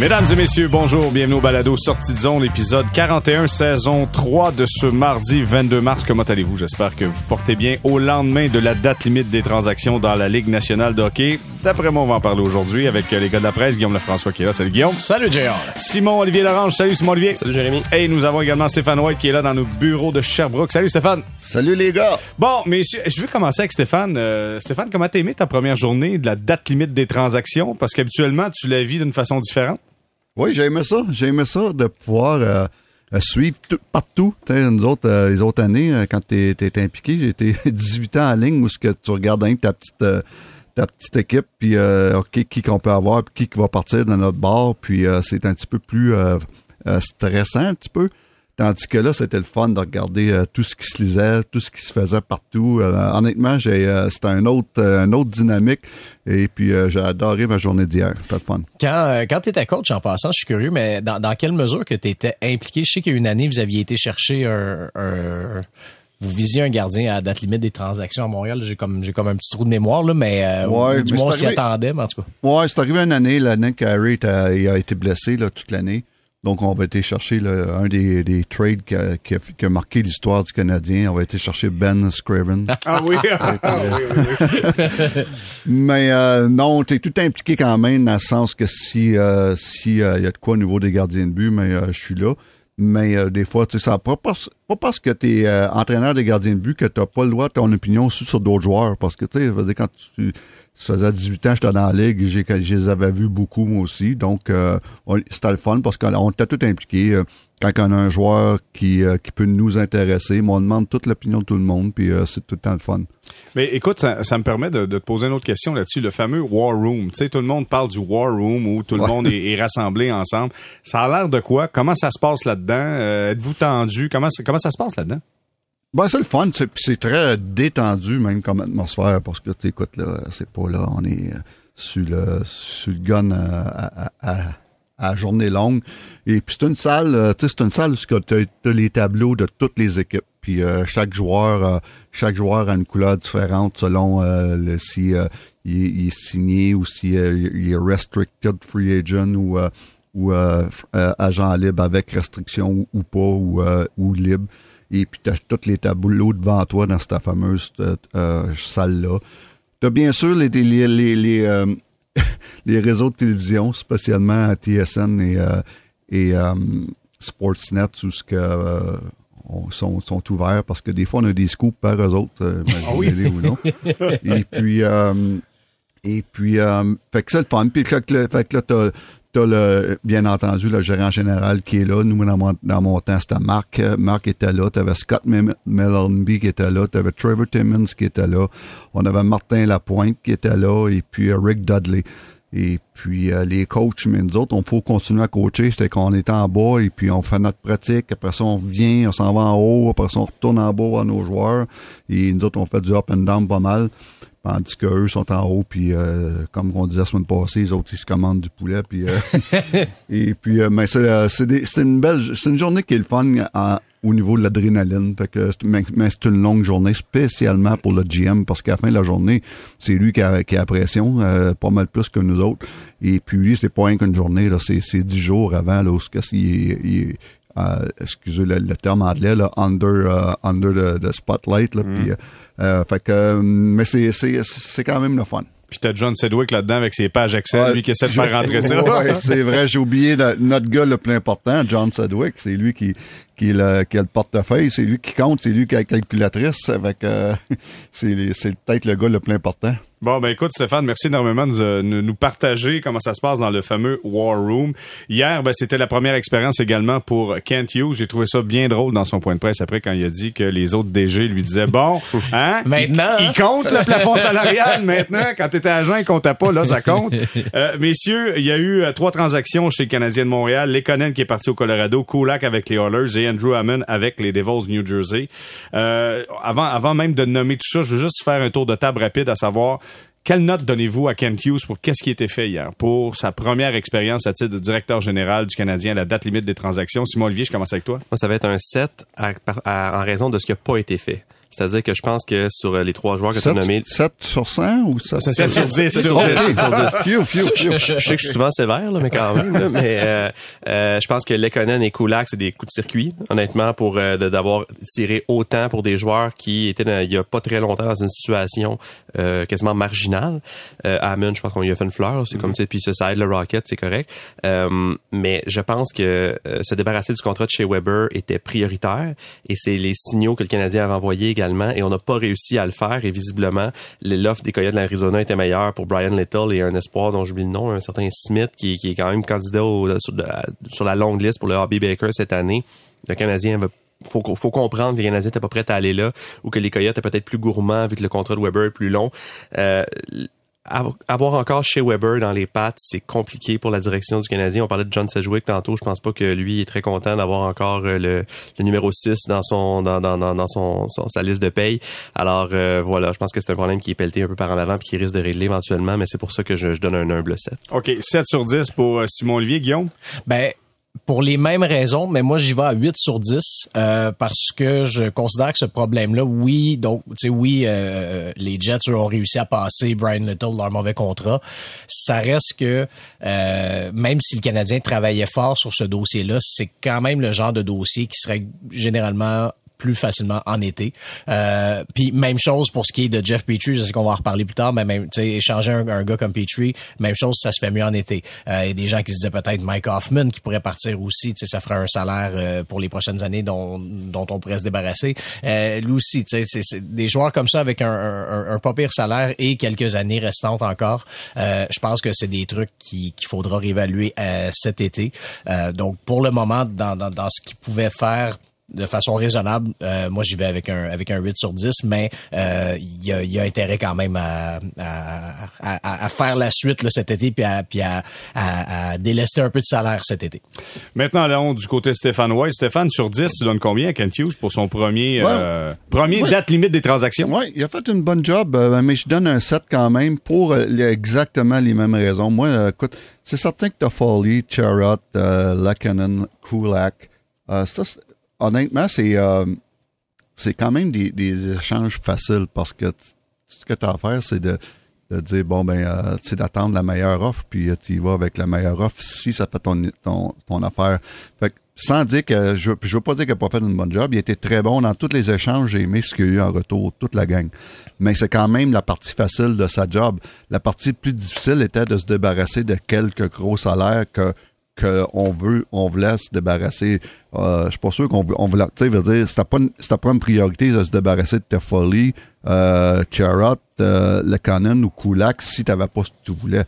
Mesdames et messieurs, bonjour, bienvenue au balado Sortie de zone, épisode 41, saison 3 de ce mardi 22 mars. Comment allez-vous? J'espère que vous portez bien au lendemain de la date limite des transactions dans la Ligue nationale de hockey. D'après moi, on va en parler aujourd'hui avec les gars de la presse, Guillaume Lefrançois qui est là. Salut Guillaume. Salut JR. Simon Olivier Larange. Salut Simon Olivier. Salut Jérémy. Et nous avons également Stéphane White qui est là dans nos bureaux de Sherbrooke. Salut Stéphane. Salut les gars. Bon, messieurs, je vais commencer avec Stéphane. Euh, Stéphane, comment t'as aimé ta première journée de la date limite des transactions? Parce qu'habituellement, tu la vis d'une façon différente. Oui, j'ai aimé ça. J'ai aimé ça de pouvoir euh, euh, suivre tout, partout. Nous autres, euh, les autres années, quand tu étais impliqué, j'ai été 18 ans en ligne où que tu regardes hein, ta petite ta petite équipe, puis euh, ok, qui qu'on peut avoir, puis qui, qui va partir dans notre bar, puis c'est un petit peu plus stressant un petit peu. Tandis que là, c'était le fun de regarder euh, tout ce qui se lisait, tout ce qui se faisait partout. Euh, honnêtement, j'ai euh, c'était un autre une autre dynamique. Et puis j'ai adoré ma journée d'hier. C'était le fun. Quand, quand tu étais coach, en passant, je suis curieux, mais dans, dans quelle mesure que tu étais impliqué? Je sais qu'il y a une année, vous aviez été chercher un, un- vous visiez un gardien à date limite des transactions à Montréal. J'ai comme j'ai comme un petit trou de mémoire, là, mais euh, Ouais, du mais moins on s'y attendait, mais en tout cas. Ouais, c'est arrivé une année, l'année était- il a été blessé là, toute l'année. Donc, on va été chercher un des, des trades qui a, qui a- qui a marqué l'histoire du Canadien. On va été chercher Ben Scriven. Ah oui, ah oui, oui, oui. Mais euh, non, t'es tout impliqué quand même dans le sens que si euh, si euh, y a de quoi au niveau des gardiens de but, mais euh, je suis là. Mais des fois, tu sais, ça pas parce, pas parce que t'es euh, entraîneur de gardiens de but que t'as pas le droit de ton opinion sur, sur d'autres joueurs. Parce que tu sais, quand tu ça faisait 18 ans, j'étais dans la ligue, j'ai, je les avais vus beaucoup moi aussi. Donc euh, c'était le fun parce qu'on était tout impliqués. Euh, Quand on a un joueur qui, euh, qui peut nous intéresser, moi, on demande toute l'opinion de tout le monde, puis euh, c'est tout le temps le fun. Mais écoute, ça, ça me permet de, de te poser une autre question là-dessus. Le fameux War Room. Tu sais, tout le monde parle du War Room où tout le Ouais. monde est, est rassemblé ensemble. Ça a l'air de quoi? Comment ça se passe là-dedans? Euh, Êtes-vous tendu? Comment, comment ça se passe là-dedans? Ben, c'est le fun, c'est, très détendu même comme atmosphère parce que tu là, c'est pas là, on est euh, sur le sur le gun à, à, à, à journée longue. Et puis c'est une salle, euh, tu sais, c'est une salle où tu as, les tableaux de toutes les équipes. Puis euh, chaque joueur, euh, chaque joueur a une couleur différente selon euh, le, si euh, il, il est signé ou si euh, il est restricted free agent ou euh, ou euh, euh, agent libre avec restriction ou, pas ou, euh, ou libre. Et puis tu as tous les tableaux devant toi dans cette fameuse euh, euh, salle-là. Tu as bien sûr les, les, les, les, euh, les réseaux de télévision, spécialement à TSN et, euh, et Sportsnet, où ce que, on- sont, sont ouverts parce que des fois on a des scoops par eux autres, euh, imaginez-les ou non. Et puis euh, et puis euh, fait que c'est le fun. Puis fait que, le- fait que là, t'as le, bien entendu le gérant général qui est là. Nous, dans mon, dans mon temps, c'était Marc. Euh, Marc était là. T'avais Scott Mellenby qui était là. T'avais Trevor Timmons qui était là. On avait Martin Lapointe qui était là. Et puis euh, Rick Dudley. Et puis euh, les coachs, mais nous autres, on faut continuer à coacher. C'était qu'on était en bas et puis on fait notre pratique. Après ça, on vient, on s'en va en haut. Après ça, on retourne en bas voir nos joueurs. Et nous autres, on fait du up and down pas mal. Tandis qu'eux sont en haut, puis euh, comme on disait la semaine passée, les autres, ils se commandent du poulet. Puis, euh, et puis, euh, mais c'est, euh, c'est, des- c'est une belle, c'est une journée qui est le fun en- au niveau de l'adrénaline. Fait que, c'est- mais, mais c'est une longue journée, spécialement pour le GM, parce qu'à la fin de la journée, c'est lui qui a, qui a la pression, euh, pas mal plus que nous autres. Et puis lui, c'est pas rien qu'une journée, là, c'est, c'est dix jours avant, là, où il est- il excusez le, le terme anglais, là, under, euh, under the, the spotlight. Là, puis, euh, euh, fait que, euh, mais c'est, c'est, c'est quand même le fun. Puis t'as John Sedgwick là-dedans avec ses pages Excel, Ouais, lui qui essaie de faire rentrer ça. Ouais, c'est vrai, j'ai oublié notre gars le plus important, John Sedgwick. C'est lui qui, qui, le, qui a le portefeuille, c'est lui qui compte, c'est lui qui a la calculatrice. Avec, euh, c'est, les- c'est peut-être le gars le plus important. Bon, ben écoute, Stéphane, merci énormément de euh, nous partager comment ça se passe dans le fameux War Room. Hier, ben, c'était la première expérience également pour Kent Hughes. J'ai trouvé ça bien drôle dans son point de presse après quand il a dit que les autres DG lui disaient, bon, hein? Maintenant, Il, hein? il compte le plafond salarial maintenant. Quand t'étais agent, il comptait pas. Là, ça compte. Euh, messieurs, il y a eu euh, trois transactions chez le Canadien de Montréal. Lekonen qui est parti au Colorado, Kulak avec les Oilers et Andrew Hammond avec les Devils New Jersey. Euh, avant, avant même de nommer tout ça, je veux juste faire un tour de table rapide à savoir quelle note donnez-vous à Kent Hughes pour qu'est-ce qui été fait hier? Pour sa première expérience à titre de directeur général du Canadien à la date limite des transactions? Simon Olivier, je commence avec toi. Ça va être un 7 à- par- à- en raison de ce qui n'a pas été fait. C'est-à-dire que je pense que sur les trois joueurs que tu as nommés... 7 sur 100 ou 7, 7 sur 10? 7 sur 10. 7 sur 10. Phew, phew, phew. Je, je sais que je suis souvent sévère, là, mais quand même. là. mais euh, euh, je pense que Lekonen et Kulak, c'est des coups de circuit, honnêtement, pour euh, d'avoir tiré autant pour des joueurs qui étaient dans- il y a pas très longtemps dans une situation euh, quasiment marginale. Euh, Hammond, je pense qu'on lui a fait une fleur, c'est comme ça. Puis ça, ça aide le Rocket, c'est correct. Euh, mais je pense que euh, se débarrasser du contrat de chez Weber était prioritaire et c'est les signaux que le Canadien avait envoyés et on n'a pas réussi à le faire et visiblement l'offre des Coyotes de l'Arizona était meilleure pour Brian Little et un espoir dont j'oublie le nom, un certain Smith qui, est quand même candidat sur, la longue liste pour le Hobby Baker cette année. Le Canadien va faut, faut comprendre que les Canadiens n'étaient pas prêts à aller là ou que les Coyotes étaient peut-être plus gourmands vu que le contrat de Weber est plus long. Euh, avoir encore chez Weber dans les pattes, c'est compliqué pour la direction du Canadien. On parlait de John Sedgwick tantôt. Je pense pas que lui est très content d'avoir encore euh, le, le numéro 6 dans son dans, dans, dans, dans son, son- sa liste de paye. Alors euh, voilà, je pense que c'est un problème qui est pelleté un peu par en avant puis qui risque de régler éventuellement, mais c'est pour ça que je, je donne un humble 7. OK, 7 sur 10 pour euh, Simon Olivier. Guillaume? Ben, pour les mêmes raisons, mais moi j'y vais à 8 sur 10 euh, parce que je considère que ce problème-là, oui, donc tu sais oui, euh, les Jets ont réussi à passer Brian Little leur mauvais contrat. Ça reste que euh, même si le Canadien travaillait fort sur ce dossier-là, c'est quand même le genre de dossier qui serait généralement plus facilement en été. Euh, puis même chose pour ce qui est de Jeff Petrie, je sais qu'on va en reparler plus tard, mais même échanger un, gars comme Petrie, même chose, ça se fait mieux en été. Euh, Il y a des gens qui se disaient peut-être Mike Hoffman qui pourrait partir aussi, ça ferait un salaire euh, pour les prochaines années dont, dont on pourrait se débarrasser. Euh, lui aussi, c'est- des joueurs comme ça avec un, un, un pas pire salaire et quelques années restantes encore. Euh, je pense que c'est des trucs qui- qu'il faudra réévaluer cet été. Donc pour le moment, dans, dans, dans ce qu'il pouvait faire de façon raisonnable, euh, moi j'y vais avec un avec un 8 sur 10, mais euh, il y, a, il y a intérêt quand même à, à, à, à faire la suite là, cet été puis à, puis à, à, à délester un peu de salaire cet été. Maintenant, allons du côté de Stéphane White. Stéphane, sur 10, tu donnes combien à Kent Hughes pour son premier, Ouais. euh, premier Ouais. date limite des transactions? Oui, il a fait une bonne job, mais je donne un 7 quand même pour exactement les mêmes raisons. Moi, écoute, c'est certain que tu as Foley, Charrot, euh, Lakanen, Kulak. Euh, ça, c'est- honnêtement, c'est euh, c'est quand même des, des échanges faciles parce que tout ce que tu as à faire, c'est de, de dire, bon, ben, euh, tu d'attendre la meilleure offre, puis tu y vas avec la meilleure offre si ça fait ton, ton, ton affaire. Fait que, sans dire que, je, je veux pas dire qu'il n'a pas fait une bonne job, il était très bon dans tous les échanges, j'ai aimé ce qu'il y a eu en retour, toute la gang. Mais c'est quand même la partie facile de sa job. La partie plus difficile était de se débarrasser de quelques gros salaires que que on veut, on voulait se débarrasser. Euh, je suis pas sûr qu'on voulait, tu sais, veut dire, c'était pas, une- pas une priorité de se débarrasser de Toffoli, euh, Charrot, euh, Lekonen ou Kulak si t'avais pas ce que tu voulais.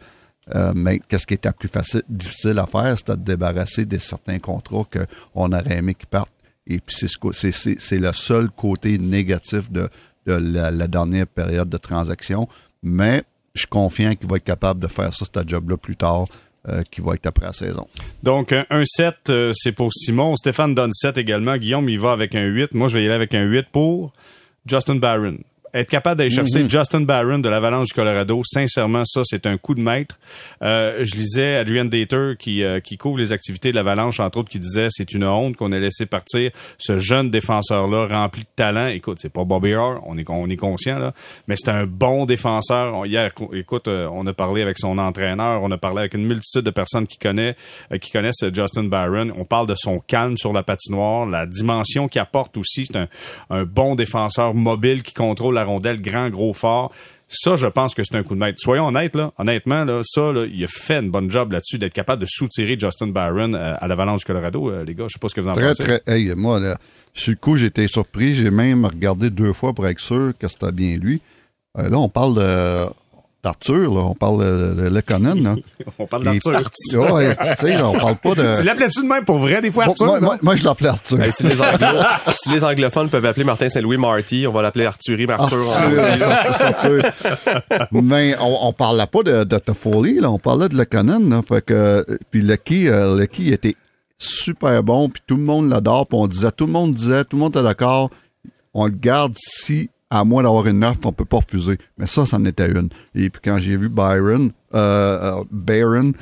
Euh, mais qu'est-ce qui était plus facile, difficile à faire, c'était de débarrasser de certains contrats qu'on aurait aimé qu'ils partent. Et puis c'est c'est, le seul côté négatif de, de la, la dernière période de transaction. Mais je suis confiant qu'il va être capable de faire ça, ce job-là plus tard, euh, qui va être après la saison. Donc, un, un 7, euh, c'est pour Simon. Stéphane donne 7 également. Guillaume, il va avec un 8. Moi, je vais y aller avec un 8 pour Justin Barron. Être capable d'aller chercher Mhm. Justin Barron de l'Avalanche du Colorado, sincèrement, ça, c'est un coup de maître. Euh, je lisais Adrian Dater qui, euh, qui couvre les activités de l'Avalanche, entre autres, qui disait c'est une honte qu'on ait laissé partir ce jeune défenseur-là rempli de talent. Écoute, c'est pas Bobby Orr, on est, on est conscient, là, mais c'est un bon défenseur. On- Hier, écoute, euh, on a parlé avec son entraîneur, on a parlé avec une multitude de personnes qui connaissent, euh, qui connaissent euh, Justin Barron. On parle de son calme sur la patinoire, la dimension qu'il apporte aussi. C'est un, un bon défenseur mobile qui contrôle la rondelle, grand, gros, fort. Ça, je pense que c'est un coup de maître. Soyons honnêtes, là. Honnêtement, là, ça, là, il a fait une bonne job là-dessus d'être capable de soutirer Justin Barron euh, à l'Avalanche du Colorado, euh, les gars. Je sais pas ce que vous en Très, pensez. très. Hey, moi, là, sur le coup, j'ai été surpris. J'ai même regardé deux fois pour être sûr que c'était bien lui. Euh, là, on parle de d'Arthur, là. On parle de, Lekonen, là. On parle d'Arthur. parti. Ouais, tu sais, là, on parle pas de. Tu l'appelais-tu de même pour vrai, des fois, Bon, Arthur? moi, non? moi, moi, je l'appelais Arthur. Ben, si, les anglo- si les anglophones peuvent appeler Martin Saint-Louis Marty, on va l'appeler Arthurie. Arthur, Arthur. Mais on, on parlait pas de, de Toffoli, là. On parlait de Lekonen, là. Fait que, puis Lucky, euh, Lucky était super bon, puis tout le monde l'adore, puis on disait, tout le monde disait, tout le monde était d'accord, on le garde si, à moins d'avoir une offre, on peut pas refuser. Mais ça, ça en était une. Et puis quand j'ai vu Byron, euh, euh,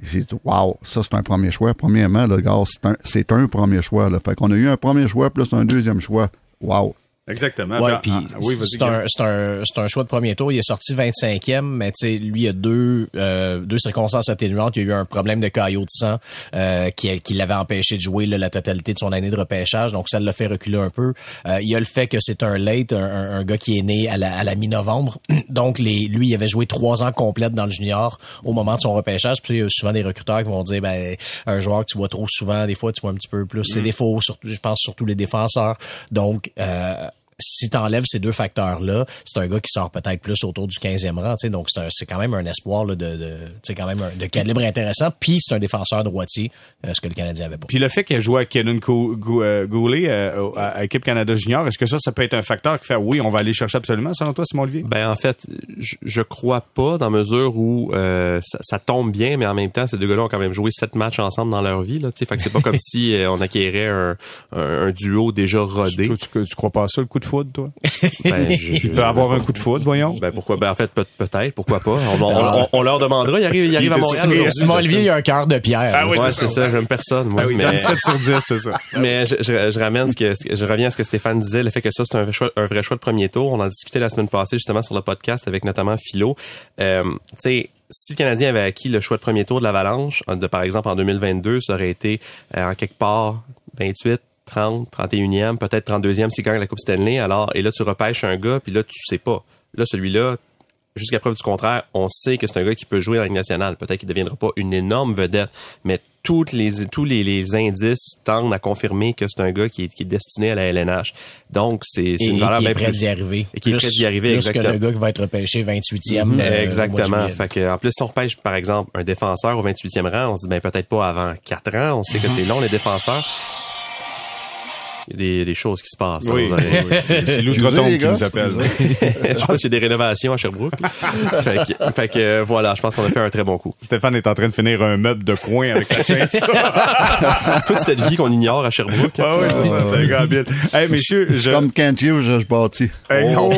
j'ai dit, wow, ça c'est un premier choix. Premièrement, le gars, c'est un, un premier choix. Là. Fait qu'on a eu un premier choix plus un deuxième choix. Wow. Exactement. Ouais, Ben, puis ah, oui, c'est un, c'est un, c'est un choix de premier tour. Il est sorti 25e, mais tu sais, lui, il y a deux, euh, deux circonstances atténuantes. Il y a eu un problème de caillot de sang euh, qui, qui l'avait empêché de jouer là, la totalité de son année de repêchage, donc ça l'a fait reculer un peu. Euh, il y a le fait que c'est un late, un, un- un gars qui est né à la, à la mi-novembre, donc les, lui, il avait joué trois ans complètes dans le junior au moment de son repêchage. Puis il y a souvent des recruteurs qui vont dire, ben, un joueur que tu vois trop souvent, des fois, tu vois un petit peu plus ses défauts, surtout, je pense surtout les défenseurs. Donc, euh, si tu enlèves ces deux facteurs-là, c'est un gars qui sort peut-être plus autour du 15e rang. tu sais. Donc, c'est un- c'est quand même un espoir là, de, de, tu sais, quand même un- de calibre intéressant. Puis, c'est un défenseur droitier, euh, ce que le Canadien avait pas. Puis le fait qu'il a joué à Kenan Cou- Gou- euh, Goulet euh, à, à Équipe Canada Junior, est-ce que ça, ça peut être un facteur qui fait oui, on va aller chercher absolument, selon toi, Simon Olivier? Ben en fait, je, je crois pas dans mesure où euh, ça, ça tombe bien, mais en même temps, ces deux gars-là ont quand même joué sept matchs ensemble dans leur vie. Là, tu sais. fait que c'est pas comme si euh, on acquérait un, un, un duo déjà rodé. Tu, tu, tu crois pas à ça, le coup de foudre, toi? Ben, je- Il peut avoir un coup de foudre, voyons. Ben pourquoi Ben en fait peut- peut-être, pourquoi pas. On, on- on- on leur demandera. Ils arrivent, ils arrivent à Montréal. Simon Olivier, il a un cœur de pierre. Ah oui, Ouais, c'est ça. ça. J'aime personne. Moi, Ah oui, mais, 7 sur 10, c'est ça. mais je, je, je ramène ce que je reviens à ce que Stéphane disait, le fait que ça c'est un vrai choix, un vrai choix de premier tour. On en discutait la semaine passée justement sur le podcast avec notamment Philo. Euh, tu sais. Si le Canadien avait acquis le choix de premier tour de l'Avalanche, de par exemple en 2022, ça aurait été euh, en quelque part 28, 30, 31e, peut-être 32e s'il gagne la Coupe Stanley. Alors, et là, tu repêches un gars, puis là, tu sais pas. Là, celui-là, jusqu'à preuve du contraire, on sait que c'est un gars qui peut jouer dans la Ligue nationale. Peut-être qu'il ne deviendra pas une énorme vedette, mais toutes les, tous les, les indices tendent à confirmer que c'est un gars qui est, qui est destiné à la LNH. Donc, c'est une valeur qui bien est prêt d'y arriver. Et qui est prêt d'y arriver, plus que exactement. le gars qui va être repêché 28e. euh, au mois de Exactement. Fait que, en plus, si on repêche, par exemple, un défenseur au 28e rang, on se dit, ben, peut-être pas avant 4 ans. On sait que c'est long, les défenseurs. Des, des choses qui se passent. dans Oui, nos oreilles. oui, c'est c'est l'outre-tombe les qui nous appelle. je pense qu'il y a des rénovations à Sherbrooke. fait que, fait que, euh, voilà, je pense qu'on a fait un très bon coup. Stéphane est en train de finir un meuble de coin avec sa chaîne. Toute cette vie qu'on ignore à Sherbrooke. Ah oui, c'est ça, c'est un gars habile. Hey, messieurs, je... Comme Kent Hughes, je, je bâtis. Hey, Oh.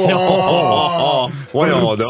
oh. Voyons donc.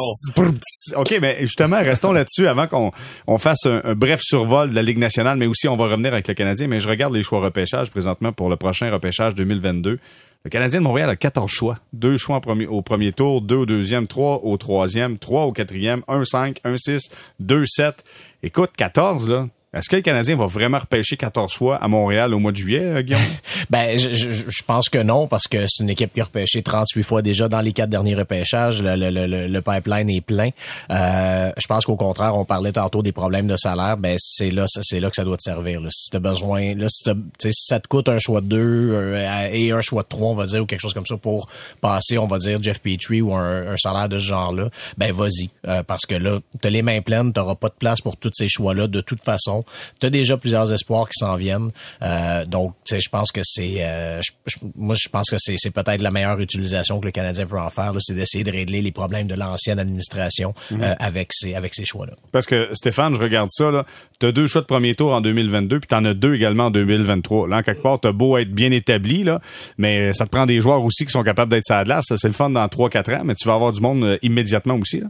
OK, mais justement, restons là-dessus avant qu'on on fasse un, un bref survol de la Ligue nationale, mais aussi on va revenir avec le Canadien. Mais je regarde les choix repêchage présentement pour le prochain repêchage 2022. Le Canadien de Montréal a 14 choix. Deux choix premier- au premier tour, deux au deuxième, trois au troisième, trois au quatrième, un 5, un 6, deux 7. Écoute, 14, là. Est-ce que le Canadien va vraiment repêcher 14 fois à Montréal au mois de juillet, euh, Guillaume? Ben, je, je, je pense que non, parce que c'est une équipe qui a repêché 38 fois déjà dans les quatre derniers repêchages. Le, le, le, le pipeline est plein. Euh, je pense qu'au contraire, on parlait tantôt des problèmes de salaire. Ben, c'est là, c'est là que ça doit te servir. Là. Si t'as besoin, là, si, si ça te coûte un choix de deux euh, et un choix de trois, on va dire, ou quelque chose comme ça pour passer, on va dire, Jeff Petrie ou un, un salaire de ce genre-là, ben vas-y. Euh, parce que là, t'as les mains pleines, t'auras pas de place pour tous ces choix-là de toute façon. T'as déjà plusieurs espoirs qui s'en viennent. Euh, donc, tu sais, je pense que c'est, euh, je- je- moi, je pense que c'est, c'est peut-être la meilleure utilisation que le Canadien peut en faire, là, c'est d'essayer de régler les problèmes de l'ancienne administration euh, avec ces, avec ces choix-là. Parce que Stéphane, je regarde ça, là. T'as deux choix de premier tour en 2022, puis t'en as deux également en 2023. Là, en quelque part, t'as beau être bien établi, là, mais ça te prend des joueurs aussi qui sont capables d'être sur la glace. Ça, C'est le fun dans 3-4 ans, mais tu vas avoir du monde euh, immédiatement aussi, là.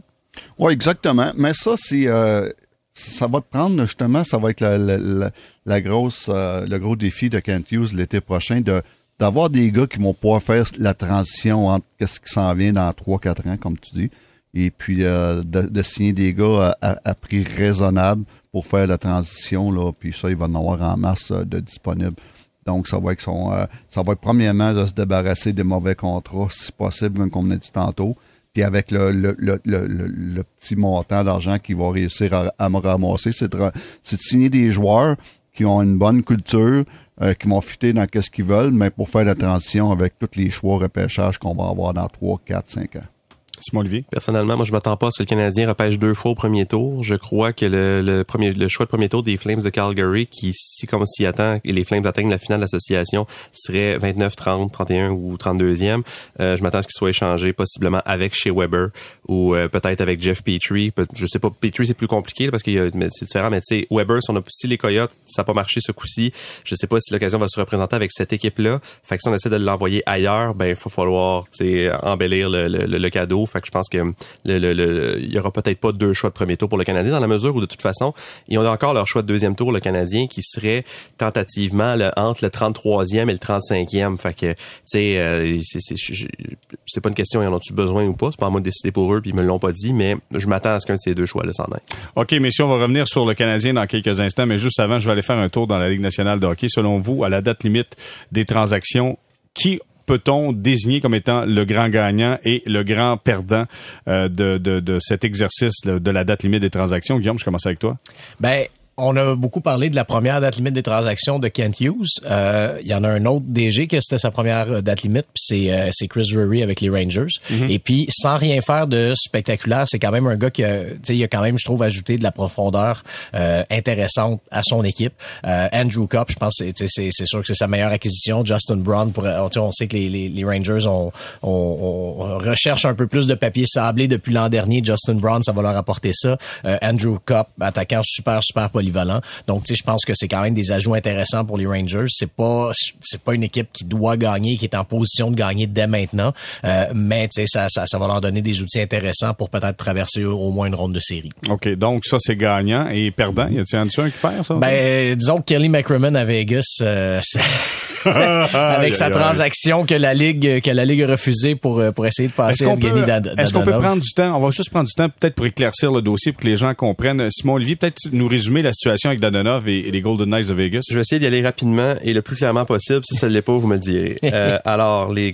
Oui, exactement. Mais ça, c'est euh, ça va te prendre justement, ça va être la, grosse, euh, le gros défi de Kent Hughes l'été prochain d'avoir des gars qui vont pouvoir faire la transition entre qu'est-ce qui s'en vient dans 3-4 ans, comme tu dis, et puis euh, de, signer des gars à, prix raisonnable pour faire la transition, là, puis ça, il va en avoir en masse euh, de disponibles. Donc, ça va être son, ça va être premièrement de se débarrasser des mauvais contrats, si possible, comme on a dit tantôt. Puis avec le, petit montant d'argent qu'il va réussir à, me ramasser, c'est de, de signer des joueurs qui ont une bonne culture, euh, qui vont fitter dans ce qu'ils veulent, mais pour faire la transition avec tous les choix repêchage qu'on va avoir dans 3, 4, 5 ans. Personnellement, moi, je m'attends pas à ce que le Canadien repêche deux fois au premier tour. Je crois que le, le premier, le choix de premier tour des Flames de Calgary, qui, si, comme s'y attend, et les Flames atteignent la finale de l'association, serait 29, 30, 31 ou 32e. Euh, je m'attends à ce qu'il soit échangé possiblement avec chez Weber ou euh, peut-être avec Jeff Petrie. Je sais pas, Petrie, c'est plus compliqué là, parce que c'est différent, mais tu sais, Weber, si, on a, si les Coyotes, ça n'a pas marché ce coup-ci, je sais pas si l'occasion va se représenter avec cette équipe-là. Fait que si on essaie de l'envoyer ailleurs, ben, il va falloir, tu sais, embellir le, le- le cadeau. Fait que je pense que le, le, le- il y aura peut-être pas deux choix de premier tour pour le Canadien dans la mesure où de toute façon, ils ont encore leur choix de deuxième tour, le Canadien, qui serait tentativement entre le 33e et le 35e. Fait que, tu sais, euh, c'est- pas une question, y en ont-tu besoin ou pas? C'est pas à moi de décider pour eux, puis ils me l'ont pas dit, mais je m'attends à ce qu'un de ces deux choix-là s'en aille. OK, messieurs, on va revenir sur le Canadien dans quelques instants, mais juste avant, je vais aller faire un tour dans la Ligue nationale de hockey. Selon vous, à la date limite des transactions, qui peut-on désigner comme étant le grand gagnant et le grand perdant euh, de, de, de cet exercice de la date limite des transactions? Guillaume, je commence avec toi. Ben, on a beaucoup parlé de la première date limite des transactions de Kent Hughes. Euh, Il y en a un autre DG que c'était sa première euh, date limite, puis c'est euh, c'est Chris Drury avec les Rangers. Et puis sans rien faire de spectaculaire, c'est quand même un gars qui a, tu sais, il a quand même, je trouve, ajouté de la profondeur euh, intéressante à son équipe. Euh, Andrew Cup, je pense, c'est- c'est c'est sûr que c'est sa meilleure acquisition. Justin Brown, pour, on sait que les, les, les Rangers on, on, on recherche un peu plus de papier sablé depuis l'an dernier. Justin Brown, ça va leur apporter ça. Euh, Andrew Cup, attaquant super super polyvalent. Donc, tu sais, je pense que c'est quand même des ajouts intéressants pour les Rangers. C'est pas c'est pas une équipe qui doit gagner, qui est en position de gagner dès maintenant. Euh, mais tu sais, ça, ça, ça va leur donner des outils intéressants pour peut-être traverser au moins une ronde de série. OK, donc ça, c'est gagnant et perdant. Y a-t-il un qui perd, ça? Ben, disons que Kelly McCrimmon à Vegas, euh, avec sa transaction que la ligue que la ligue a refusée pour euh, pour essayer de passer Est-ce qu'on Evgeny peut, Dad- est-ce qu'on peut Dadonov. prendre du temps? On va juste prendre du temps peut-être pour éclaircir le dossier pour que les gens comprennent. Simon Olivier, peut-être nous résumer la situation avec Dadonov et, et les Golden Knights de Vegas? Je vais essayer d'y aller rapidement et le plus clairement possible. Si ça ne l'est pas, vous me le direz. Euh, alors, les,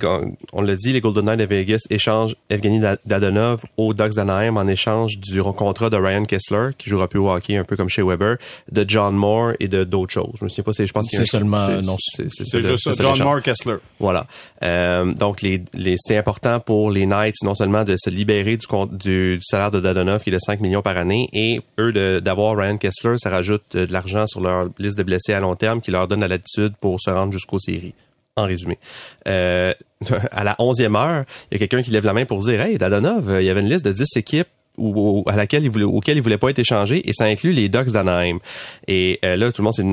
on l'a dit, les Golden Knights de Vegas échangent Evgeny Dadonov aux Ducks d'Anaheim en échange du contrat de Ryan Kessler, qui jouera plus au hockey, un peu comme chez Weber, de John Moore et de d'autres choses. Je me souviens pas, c'est, je pense qu'il y a C'est seulement- c'est- non, c'est, c'est, C'est juste ça. c'est John. Moore Kessler. Voilà. Euh, donc, les, les, c'était important pour les Knights non seulement de se libérer du, compte- du, du salaire de Dadonov qui est de 5 millions par année et eux d'avoir Ryan Kessler, ça rajoute euh, de l'argent sur leur liste de blessés à long terme qui leur donne la latitude pour se rendre jusqu'aux séries. En résumé. Euh, à la 11e heure, il y a quelqu'un qui lève la main pour dire Hey, Dadonov, euh, il y avait une liste de 10 équipes où- à laquelle il voulait, il voulait pas être échangé et ça inclut les Ducks d'Anaheim. Et là, tout le monde s'est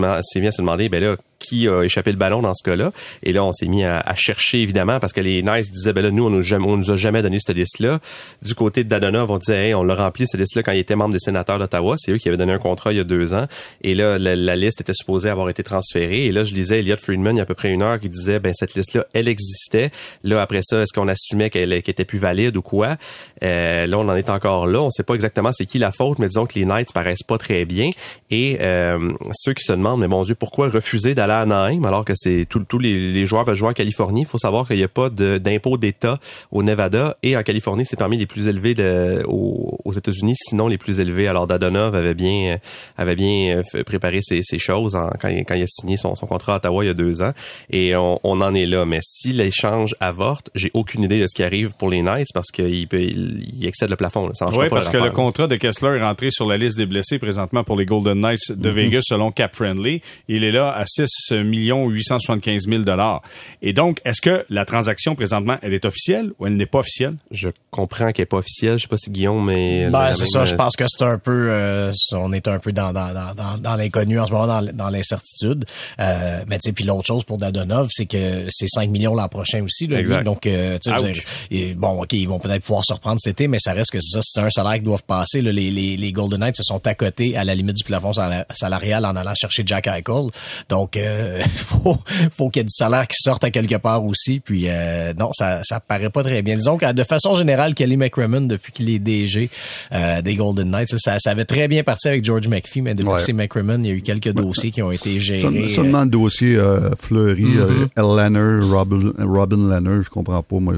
à se demander, ben là, qui a échappé le ballon dans ce cas-là. Et là, on s'est mis à, à chercher, évidemment, parce que les Nice disaient, ben là, nous, on nous, jamais- on nous a jamais donné cette liste-là. Du côté de Dadonov, on disait, hey, on l'a rempli, cette liste-là, quand il était membre des sénateurs d'Ottawa. C'est eux qui avaient donné un contrat il y a deux ans. Et là, la, la liste était supposée avoir été transférée. Et là, je lisais Elliot Friedman il y a à peu près une heure qui disait, ben cette liste-là, elle existait. Là, après ça, est-ce qu'on assumait qu'elle qu'elle était plus valide ou quoi? Euh, là, on en est encore là. On sait pas exactement c'est qui la faute, mais disons que les Knights paraissent pas très bien. Et euh, ceux qui se demandent, mais mon Dieu, pourquoi refuser d'aller à Anaheim alors que c'est tous les, les joueurs veulent jouer en Californie? Il faut savoir qu'il n'y a pas d'impôt d'État au Nevada et en Californie, c'est parmi les plus élevés de- aux, aux États-Unis, sinon les plus élevés. Alors Dadonov avait bien avait bien euh, préparé ces choses en- quand, il, quand il a signé son, son contrat à Ottawa il y a deux ans. Et on, on en est là. Mais si l'échange avorte, j'ai aucune idée de ce qui arrive pour les Knights parce qu'il peut- il, il excède le plafond. là. Ça marchera Oui, parce que le contrat de Kessler est rentré sur la liste des blessés présentement pour les Golden Knights de Vegas selon Cap Friendly. Il est là à 6 millions 875 000 dollars. Et donc, est-ce que la transaction présentement, elle est officielle ou elle n'est pas officielle? Je comprends qu'elle n'est pas officielle. Je sais pas si Guillaume, mais Ben, c'est ça, je pense que c'est un peu, euh, on est un peu dans, dans, dans, dans, l'inconnu en ce moment, dans, dans l'incertitude. Euh, mais tu sais, puis l'autre chose pour Dadonov, c'est que c'est 5 millions l'an prochain aussi. Là. Exact. Donc, euh, tu sais, bon, ok, ils vont peut-être pouvoir se reprendre cet été, mais ça reste que c'est ça, c'est un salaire qu'ils doivent passer. Là, les, les, les Golden Knights se sont à côté à la limite du plafond sala- salarial en allant chercher Jack Eichel. Donc, euh, faut, faut qu'il y ait du salaire qui sorte à quelque part aussi. Puis, euh, non, ça, ça paraît pas très bien. Disons que de façon générale, Kelly McCrimmon, depuis qu'il est DG euh, des Golden Knights, ça, ça avait très bien parti avec George McPhee, mais depuis Ouais. que c'est McCrimmon, il y a eu quelques dossiers qui ont été gérés. Euh, Seulement le dossier euh, Fleury, euh, L. Lanner, Robin, Robin Lanner, je comprends pas. Moi,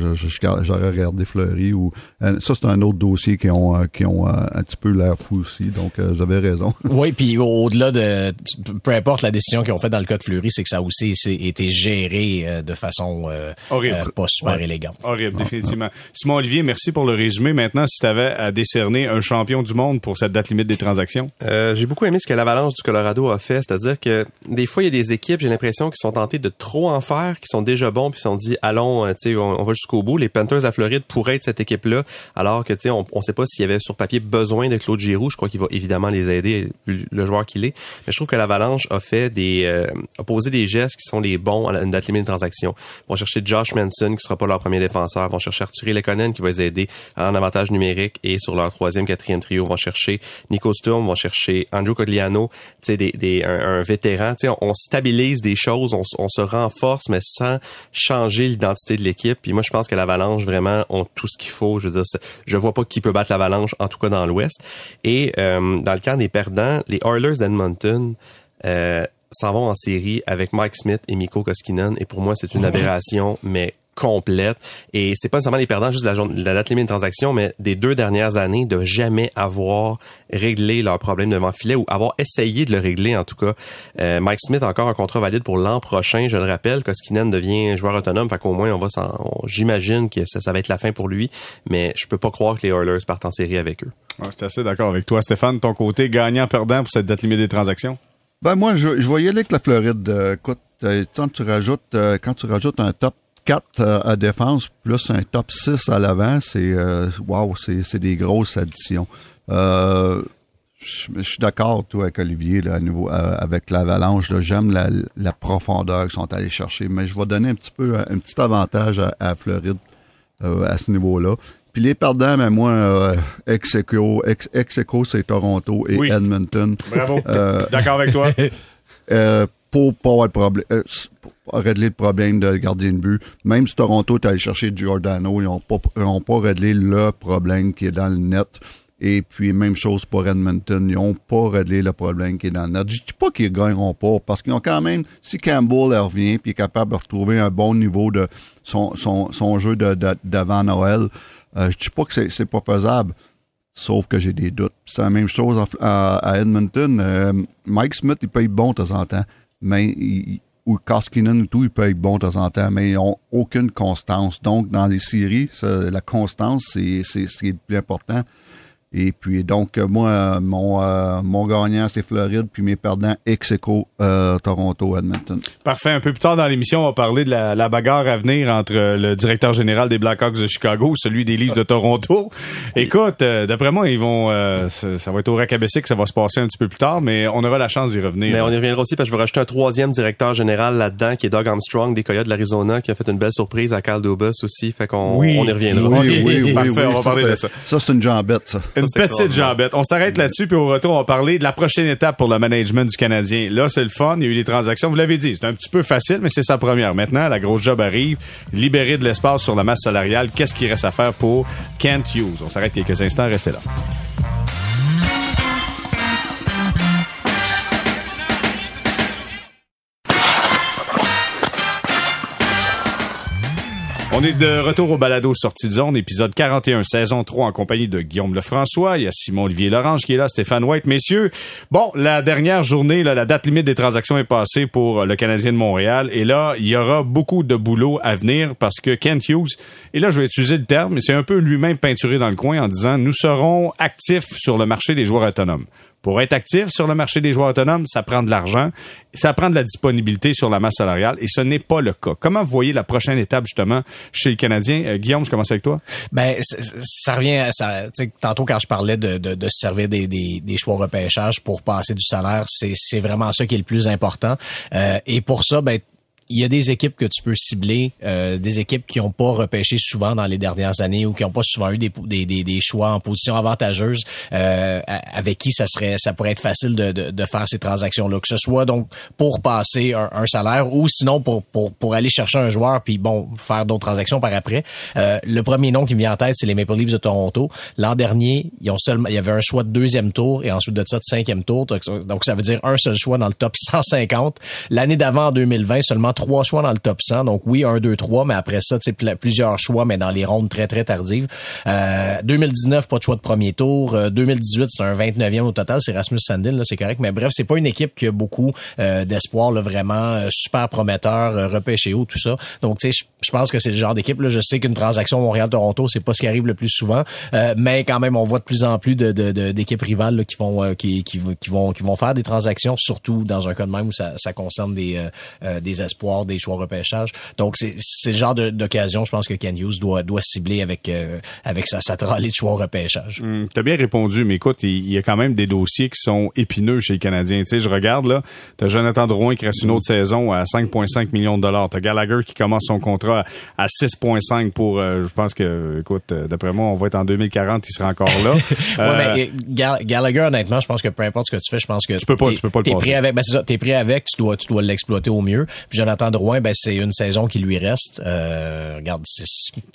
j'aurais regardé Fleury. Ou, euh, ça, c'est un autre dossier qui ont, euh, qui ont euh, un petit peu l'air fou aussi. Donc, euh, vous avez raison. Oui, puis au-delà de peu importe la décision qu'ils ont faite dans le cas de Fleury, c'est que ça a aussi c'est- été géré euh, de façon euh, Horrible. euh, pas super élégante. Horrible, définitivement. Simon Olivier, merci pour le résumé. Maintenant, si tu avais à décerner un champion du monde pour cette date limite des transactions. Euh, j'ai beaucoup aimé ce que l'Avalanche du Colorado a fait, c'est-à-dire que des fois il y a des équipes, j'ai l'impression, qui sont tentées de trop en faire, qui sont déjà bons, puis se sont dit allons, euh, on, on va jusqu'au bout. Les Panthers à Floride pourraient être cette équipe-là, alors que tu on, on sait pas s'il y avait sur papier besoin de Claude Giroux. Je crois qu'il va évidemment les aider vu le joueur qu'il est. Mais je trouve que l'Avalanche a fait des, euh, a posé des gestes qui sont les bons à une date limite de transaction. Ils vont chercher Josh Manson qui sera pas leur premier défenseur, ils vont chercher Arthur Lekonen qui va les aider en avantage numérique et sur leur troisième, quatrième trio, vont chercher Nico Sturm, vont chercher Andrew Cogliano, tu sais, des, des, un, vétéran. Tu sais, on, stabilise des choses, on, on, se renforce, mais sans changer l'identité de l'équipe. Puis moi, je pense que l'Avalanche vraiment ont tout ce qu'il faut. Je veux dire, je vois pas qui peut battre l'Avalanche, en tout cas dans l'Ouest. Et euh, dans le cas des perdants, les Oilers d'Edmonton. Euh, s'en vont en série avec Mike Smith et Mikko Koskinen. Et pour moi, c'est une aberration, mais complète. Et c'est pas nécessairement les perdants juste de la, la date limite de transaction, mais des deux dernières années de jamais avoir réglé leur problème devant filet ou avoir essayé de le régler en tout cas. Euh, Mike Smith a encore un contrat valide pour l'an prochain, je le rappelle. Koskinen devient joueur autonome, fait qu'au moins on va j'imagine que ça, ça, va être la fin pour lui, mais je peux pas croire que les Oilers partent en série avec eux. Ouais, je suis assez d'accord avec toi, Stéphane. Ton côté gagnant-perdant pour cette date limite des transactions? Ben moi, je, je voyais avec la Floride. Euh, écoute, euh, quand tu rajoutes euh, quand tu rajoutes un top 4 à défense plus un top 6 à l'avant, c'est wow, c'est des grosses additions. je, suis d'accord toi avec Olivier là, à nouveau avec l'Avalanche. J'aime la, la, profondeur qu'ils sont allés chercher, mais je vais donner un petit peu un petit avantage à, à Floride à ce niveau-là. Puis les perdants, mais moi, euh, ex ex, c'est Toronto et Edmonton. Bravo. Euh, D'accord avec toi. euh, pour pas problème, euh, régler le problème de gardien de but. Même si Toronto est allé chercher Giordano, ils n'ont pas, réglé le problème qui est dans le net. Et puis, même chose pour Edmonton. Ils n'ont pas réglé le problème qui est dans le net. Je dis pas qu'ils gagneront pas, parce qu'ils ont quand même, si Campbell revient puis est capable de retrouver un bon niveau de son, jeu de, d'avant Noël, euh, je dis pas que c'est pas faisable, sauf que j'ai des doutes. C'est la même chose à, Edmonton. Euh, Mike Smith, il peut être bon de temps en temps, mais ou Koskinen ou tout, il peut être bon de temps en temps, mais ils n'ont aucune constance. Donc, dans les séries, la constance, c'est le plus important. Et puis donc moi mon euh, mon gagnant c'est Floride puis mes perdants ex euh, Toronto Edmonton. Parfait. Un peu plus tard dans l'émission, on va parler de la, la, bagarre à venir entre le directeur général des Blackhawks de Chicago, celui des Leafs de Toronto. Écoute, euh, d'après moi, ils vont euh, ça, va être au Racabessic que ça va se passer un petit peu plus tard, mais on aura la chance d'y revenir. Mais on y reviendra aussi parce que je veux rajouter un troisième directeur général là-dedans qui est Doug Armstrong des Coyotes de l'Arizona qui a fait une belle surprise à Cal Dubas aussi, fait qu'on on y reviendra. Oui, oui, oui, Parfait, on va parler de ça. Ça c'est une jambette ça. Une petite jambette. On s'arrête là-dessus, puis au retour, on va parler de la prochaine étape pour le management du Canadien. Là, c'est le fun. Il y a eu des transactions. Vous l'avez dit, c'est un petit peu facile, mais c'est sa première. Maintenant, la grosse job arrive. Libérer de l'espace sur la masse salariale. Qu'est-ce qu'il reste à faire pour Kent Hughes? On s'arrête quelques instants. Restez là. On est de retour au balado Sortie de zone, épisode 41, saison 3, en compagnie de Guillaume Lefrançois. Il y a Simon-Olivier Lorange qui est là, Stéphane White. Messieurs, bon, la dernière journée, la date limite des transactions est passée pour le Canadien de Montréal. Et là, il y aura beaucoup de boulot à venir parce que Kent Hughes, et là, je vais utiliser le terme, mais c'est un peu lui-même peinturé dans le coin en disant, nous serons actifs sur le marché des joueurs autonomes. Pour être actif sur le marché des joueurs autonomes, ça prend de l'argent, ça prend de la disponibilité sur la masse salariale et ce n'est pas le cas. Comment vous voyez la prochaine étape justement chez le Canadien? Euh, Guillaume, je commence avec toi. Ben, ça revient à ça. Tantôt quand je parlais de, de, de servir des, des, des, choix repêchage pour passer du salaire, c'est vraiment ça qui est le plus important. Euh, et pour ça, ben, il y a des équipes que tu peux cibler, euh, des équipes qui n'ont pas repêché souvent dans les dernières années ou qui n'ont pas souvent eu des, des, des, choix en position avantageuse, euh, avec qui ça serait, ça pourrait être facile de, de, de faire ces transactions-là, que ce soit donc pour passer un, un, salaire ou sinon pour, pour, pour aller chercher un joueur puis bon faire d'autres transactions par après. Euh, le premier nom qui me vient en tête, c'est les Maple Leafs de Toronto. L'an dernier, ils ont seulement, il y avait un choix de deuxième tour et ensuite de ça de cinquième tour, donc ça veut dire un seul choix dans le top 150. L'année d'avant, en 2020, seulement trois choix dans le top 100. Donc oui, un, deux, trois, mais après ça, tu plusieurs choix, mais dans les rondes très, très tardives. Euh, 2019, pas de choix de premier tour. 2018, euh, c'est un 29e au total. C'est Rasmus Sandin, là, c'est correct. Mais bref, c'est pas une équipe qui a beaucoup euh, d'espoir, là, vraiment euh, super prometteur, repêché haut, tout ça. Donc, tu sais, je pense que c'est le genre d'équipe. Là, je sais qu'une transaction Montréal-Toronto, c'est pas ce qui arrive le plus souvent, mais quand même, on voit de plus en plus de, d'équipes rivales qui vont qui, qui, vont qui vont faire des transactions, surtout dans un cas de même où ça, ça concerne des des espoirs espoirs, des choix repêchage. Donc, c'est le genre d'occasion, je pense que Ken Hughes doit, doit cibler avec, euh, avec sa, sa de choix repêchage. Mm, T'as bien répondu, mais écoute, il, y a quand même des dossiers qui sont épineux chez les Canadiens. Tu sais, je regarde là, t'as Jonathan Drouin qui reste une autre saison à 5,5 millions de dollars. T'as Gallagher qui commence son contrat à 6,5 pour, euh, je pense que, écoute, euh, d'après moi, on va être en 2040, il sera encore là. ouais, mais Gallagher, honnêtement, je pense que peu importe ce que tu fais, je pense que tu peux pas, tu peux pas le pris avec, ben c'est ça, t'es pris avec, tu dois, tu dois l'exploiter au mieux. Puis Jonathan Drouin, ben c'est une saison qui lui reste. Euh, regarde, c'est,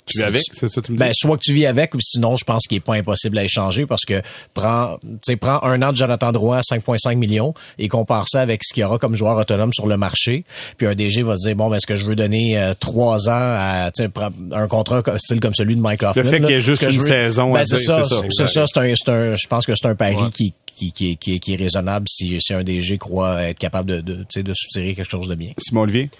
tu vis avec, c'est ça tu me dis? Ben soit que tu vis avec, ou sinon je pense qu'il est pas impossible à échanger parce que prends, tu sais, prends un an de Jonathan Drouin à 5,5 millions et compare ça avec ce qu'il y aura comme joueur autonome sur le marché. Puis un DG va se dire bon, ben est-ce que je veux donner euh, trois ans à, un contrat style comme celui de Mike Hoffman. Le fait qu'il y ait juste une saison. Ben, c'est ça, c'est ça. C'est un, un, je pense que c'est un pari qui qui, qui, qui, qui, est raisonnable si, si un DG croit être capable de, de, de soutirer quelque chose de bien. Simon Olivier?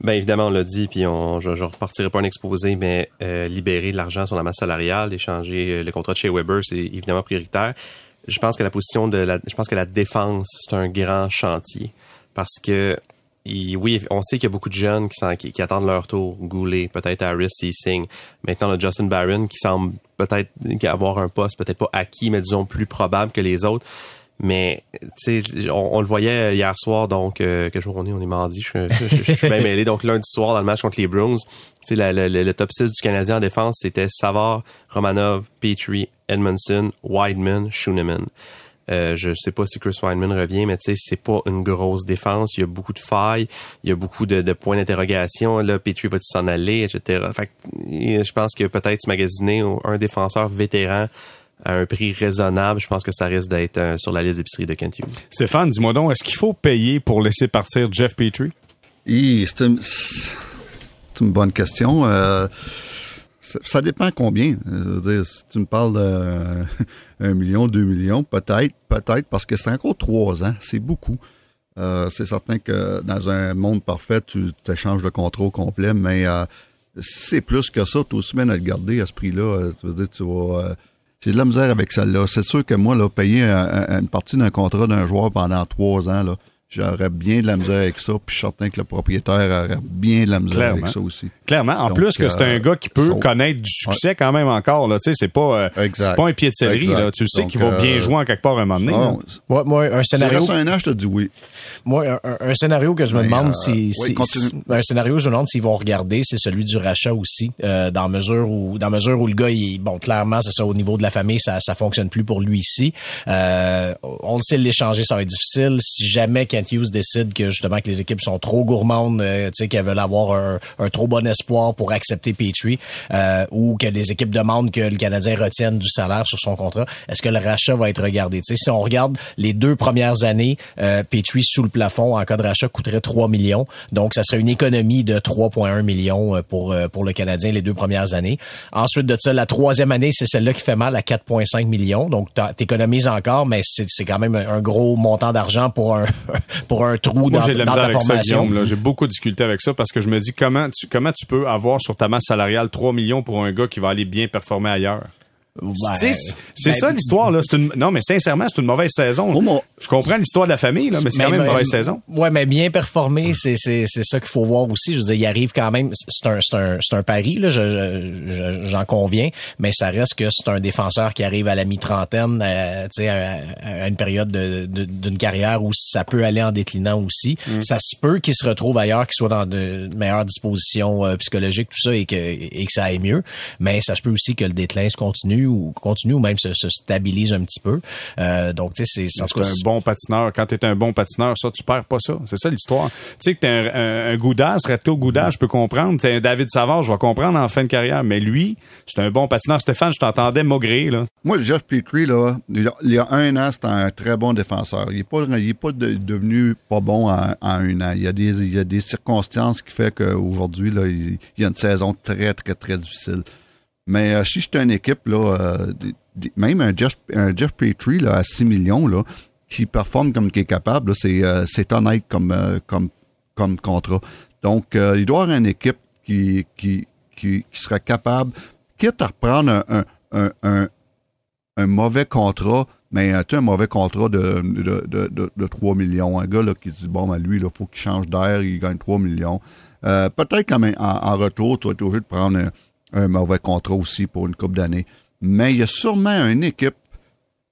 Ben évidemment, on l'a dit, puis on, je ne repartirai pas un exposé, mais euh, libérer de l'argent sur la masse salariale, échanger euh, le contrat de chez Weber, c'est évidemment prioritaire. Je pense que la position de la, je pense que la défense, c'est un grand chantier parce que oui, on sait qu'il y a beaucoup de jeunes qui, attendent leur tour. Goulet, peut-être Harris, signe. Maintenant, le Justin Barron qui semble peut-être avoir un poste, peut-être pas acquis, mais disons plus probable que les autres. Mais on, le voyait hier soir, donc euh, quel jour on est On est mardi. Je, je, suis bien mêlé. Donc lundi soir dans le match contre les Bruins, tu sais, le top 6 du Canadien en défense, c'était Savard, Romanov, Petrie, Edmondson, Wideman, Schooneman. Euh, je sais pas si Chris Weinman revient, mais tu sais, c'est pas une grosse défense. Il y a beaucoup de failles, il y a beaucoup de, points d'interrogation. Là, Petrie va-tu s'en aller, etc. Fait je pense que peut-être magasiner un défenseur vétéran à un prix raisonnable, je pense que ça risque d'être euh, sur la liste d'épicerie de Kent Hughes. Stéphane, dis-moi donc, est-ce qu'il faut payer pour laisser partir Jeff Petrie? c'est une, une, bonne question. Euh, ça dépend combien. Euh, si tu me parles d'un million, deux millions, peut-être, peut-être, parce que c'est encore trois ans, c'est beaucoup. Euh, c'est certain que dans un monde parfait, tu t'échanges le contrôle complet, mais euh, c'est plus que ça. Tu bien à le garder à ce prix-là. Tu veux dire, tu vas. j'ai de la misère avec celle-là. C'est sûr que moi, là, payer une partie d'un contrat d'un joueur pendant trois ans, là, J'aurais bien de la misère avec ça, puis je suis certain que le propriétaire aurait bien de la misère avec ça aussi. Clairement. En plus que c'est un euh, gars qui peut connaître du succès quand même encore. Là. Tu sais, c'est pas, euh, c'est pas un pied de céleri. Là. Tu sais qu'il va bien euh, jouer en quelque part à un moment donné. moi, moi, un scénario. Si un an, je te dis oui. Moi, un, scénario que je me demande si, un scénario je me demande s'ils vont regarder, c'est celui du rachat aussi, dans mesure où, dans mesure où le gars, il, bon, clairement, c'est ça au niveau de la famille, ça, ça fonctionne plus pour lui ici. on le sait, l'échanger, ça va être difficile. Si jamais Kent Hughes décide que justement que les équipes sont trop gourmandes, euh, tu sais, qu'elles veulent avoir un, trop bon espoir pour accepter Petrie, euh, ou que les équipes demandent que le Canadien retienne du salaire sur son contrat, est-ce que le rachat va être regardé? Tu sais, si on regarde les deux premières années, euh, Petrie sous le plafond en cas de rachat coûterait 3 millions. Donc, ça serait une économie de 3,1 millions euh, pour, pour le Canadien les deux premières années. Ensuite de ça, la troisième année, c'est celle-là qui fait mal à 4,5 millions. Donc, t'économises encore, mais c'est quand même un gros montant d'argent pour un, pour un trou dans, j'ai ta formation. J'ai beaucoup discuté avec ça parce que je me dis comment tu, comment tu peux avoir sur ta masse salariale 3 millions pour un gars qui va aller bien performer ailleurs? C'est ben, ça l'histoire là. Une, non, mais sincèrement, c'est une mauvaise saison. Oh, je comprends l'histoire de la famille là, mais c'est quand même une mauvaise saison. Ouais, mais bien performer, c'est ça qu'il faut voir aussi. Je veux dire, il arrive quand même. C'est un c'est un un pari là. Je, j'en conviens, mais ça reste que c'est un défenseur qui arrive à la mi-trentaine, euh, tu sais, à, une période de, d'une carrière où ça peut aller en déclinant aussi. Mm. Ça se peut qu'il se retrouve ailleurs, qu'il soit dans de meilleures dispositions euh, psychologiques, tout ça, et que et que ça aille mieux. Mais ça se peut aussi que le déclin se continue ou continue ou même se, stabilise un petit peu. Euh, donc, tu sais, c'est... un bon patineur. Quand tu es un bon patineur, ça, tu perds pas ça. C'est ça l'histoire. Tu sais que tu un, un, un Goudas, Reto Goudas, je peux comprendre. T'es un David Savard, je vais comprendre en fin de carrière. Mais lui, c'est un bon patineur. Stéphane, je t'entendais maugrer, là. Moi, Jeff Petrie, là, il y a un an, c'était un très bon défenseur. Il est pas, il est pas devenu pas bon en, un an. Il y a des, il y a des circonstances qui fait qu'aujourd'hui, là, il, il y a une saison très, très, très difficile. Mais euh, si j'étais une équipe, là, euh, même un Jeff, un Jeff Petrie là, à 6 millions, là, qui performe comme qui est capable, c'est, euh, honnête comme, comme, comme contrat. Donc, il doit y avoir une équipe qui, qui, qui, qui sera capable, quitte à reprendre un, un, un, un mauvais contrat, mais euh, tu un mauvais contrat de, de, de, de, 3 millions. Un gars là, qui dit, bon, ben, lui, il faut qu'il change d'air, il gagne 3 millions. Euh, peut-être quand même, en, retour, tu vas être obligé de prendre un, mauvais contrat aussi pour une coupe d'années. Mais il y a sûrement une équipe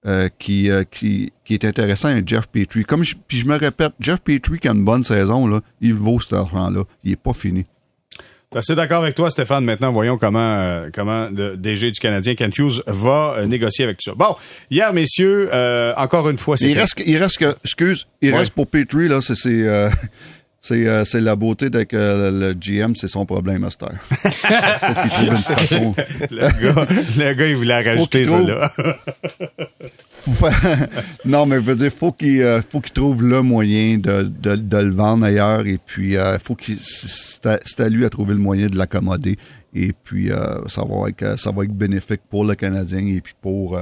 euh, qui, qui, qui est intéressant, un Jeff Petrie. Comme je, puis je me répète, Jeff Petrie qui a une bonne saison, là, il vaut cet argent-là. Il est pas fini. C'est d'accord avec toi, Stéphane. Maintenant, voyons comment euh, comment le DG du Canadien, Kent Hughes, va euh, négocier avec tout ça. Bon, hier, messieurs, euh, encore une fois, c'est... Il reste, il reste que, excuse, il reste pour Petrie, là, c'est... c'est c'est la beauté de que le GM, c'est son problème, Master. Faut une façon. le, gars, le gars, il voulait rajouter ça là. non, mais je veux dire, faut qu'il euh, faut qu'il trouve le moyen de, de, de, le vendre ailleurs et puis euh, faut qu'il c'est à, lui à trouver le moyen de l'accommoder et puis euh, ça va être ça va être bénéfique pour le Canadien et puis pour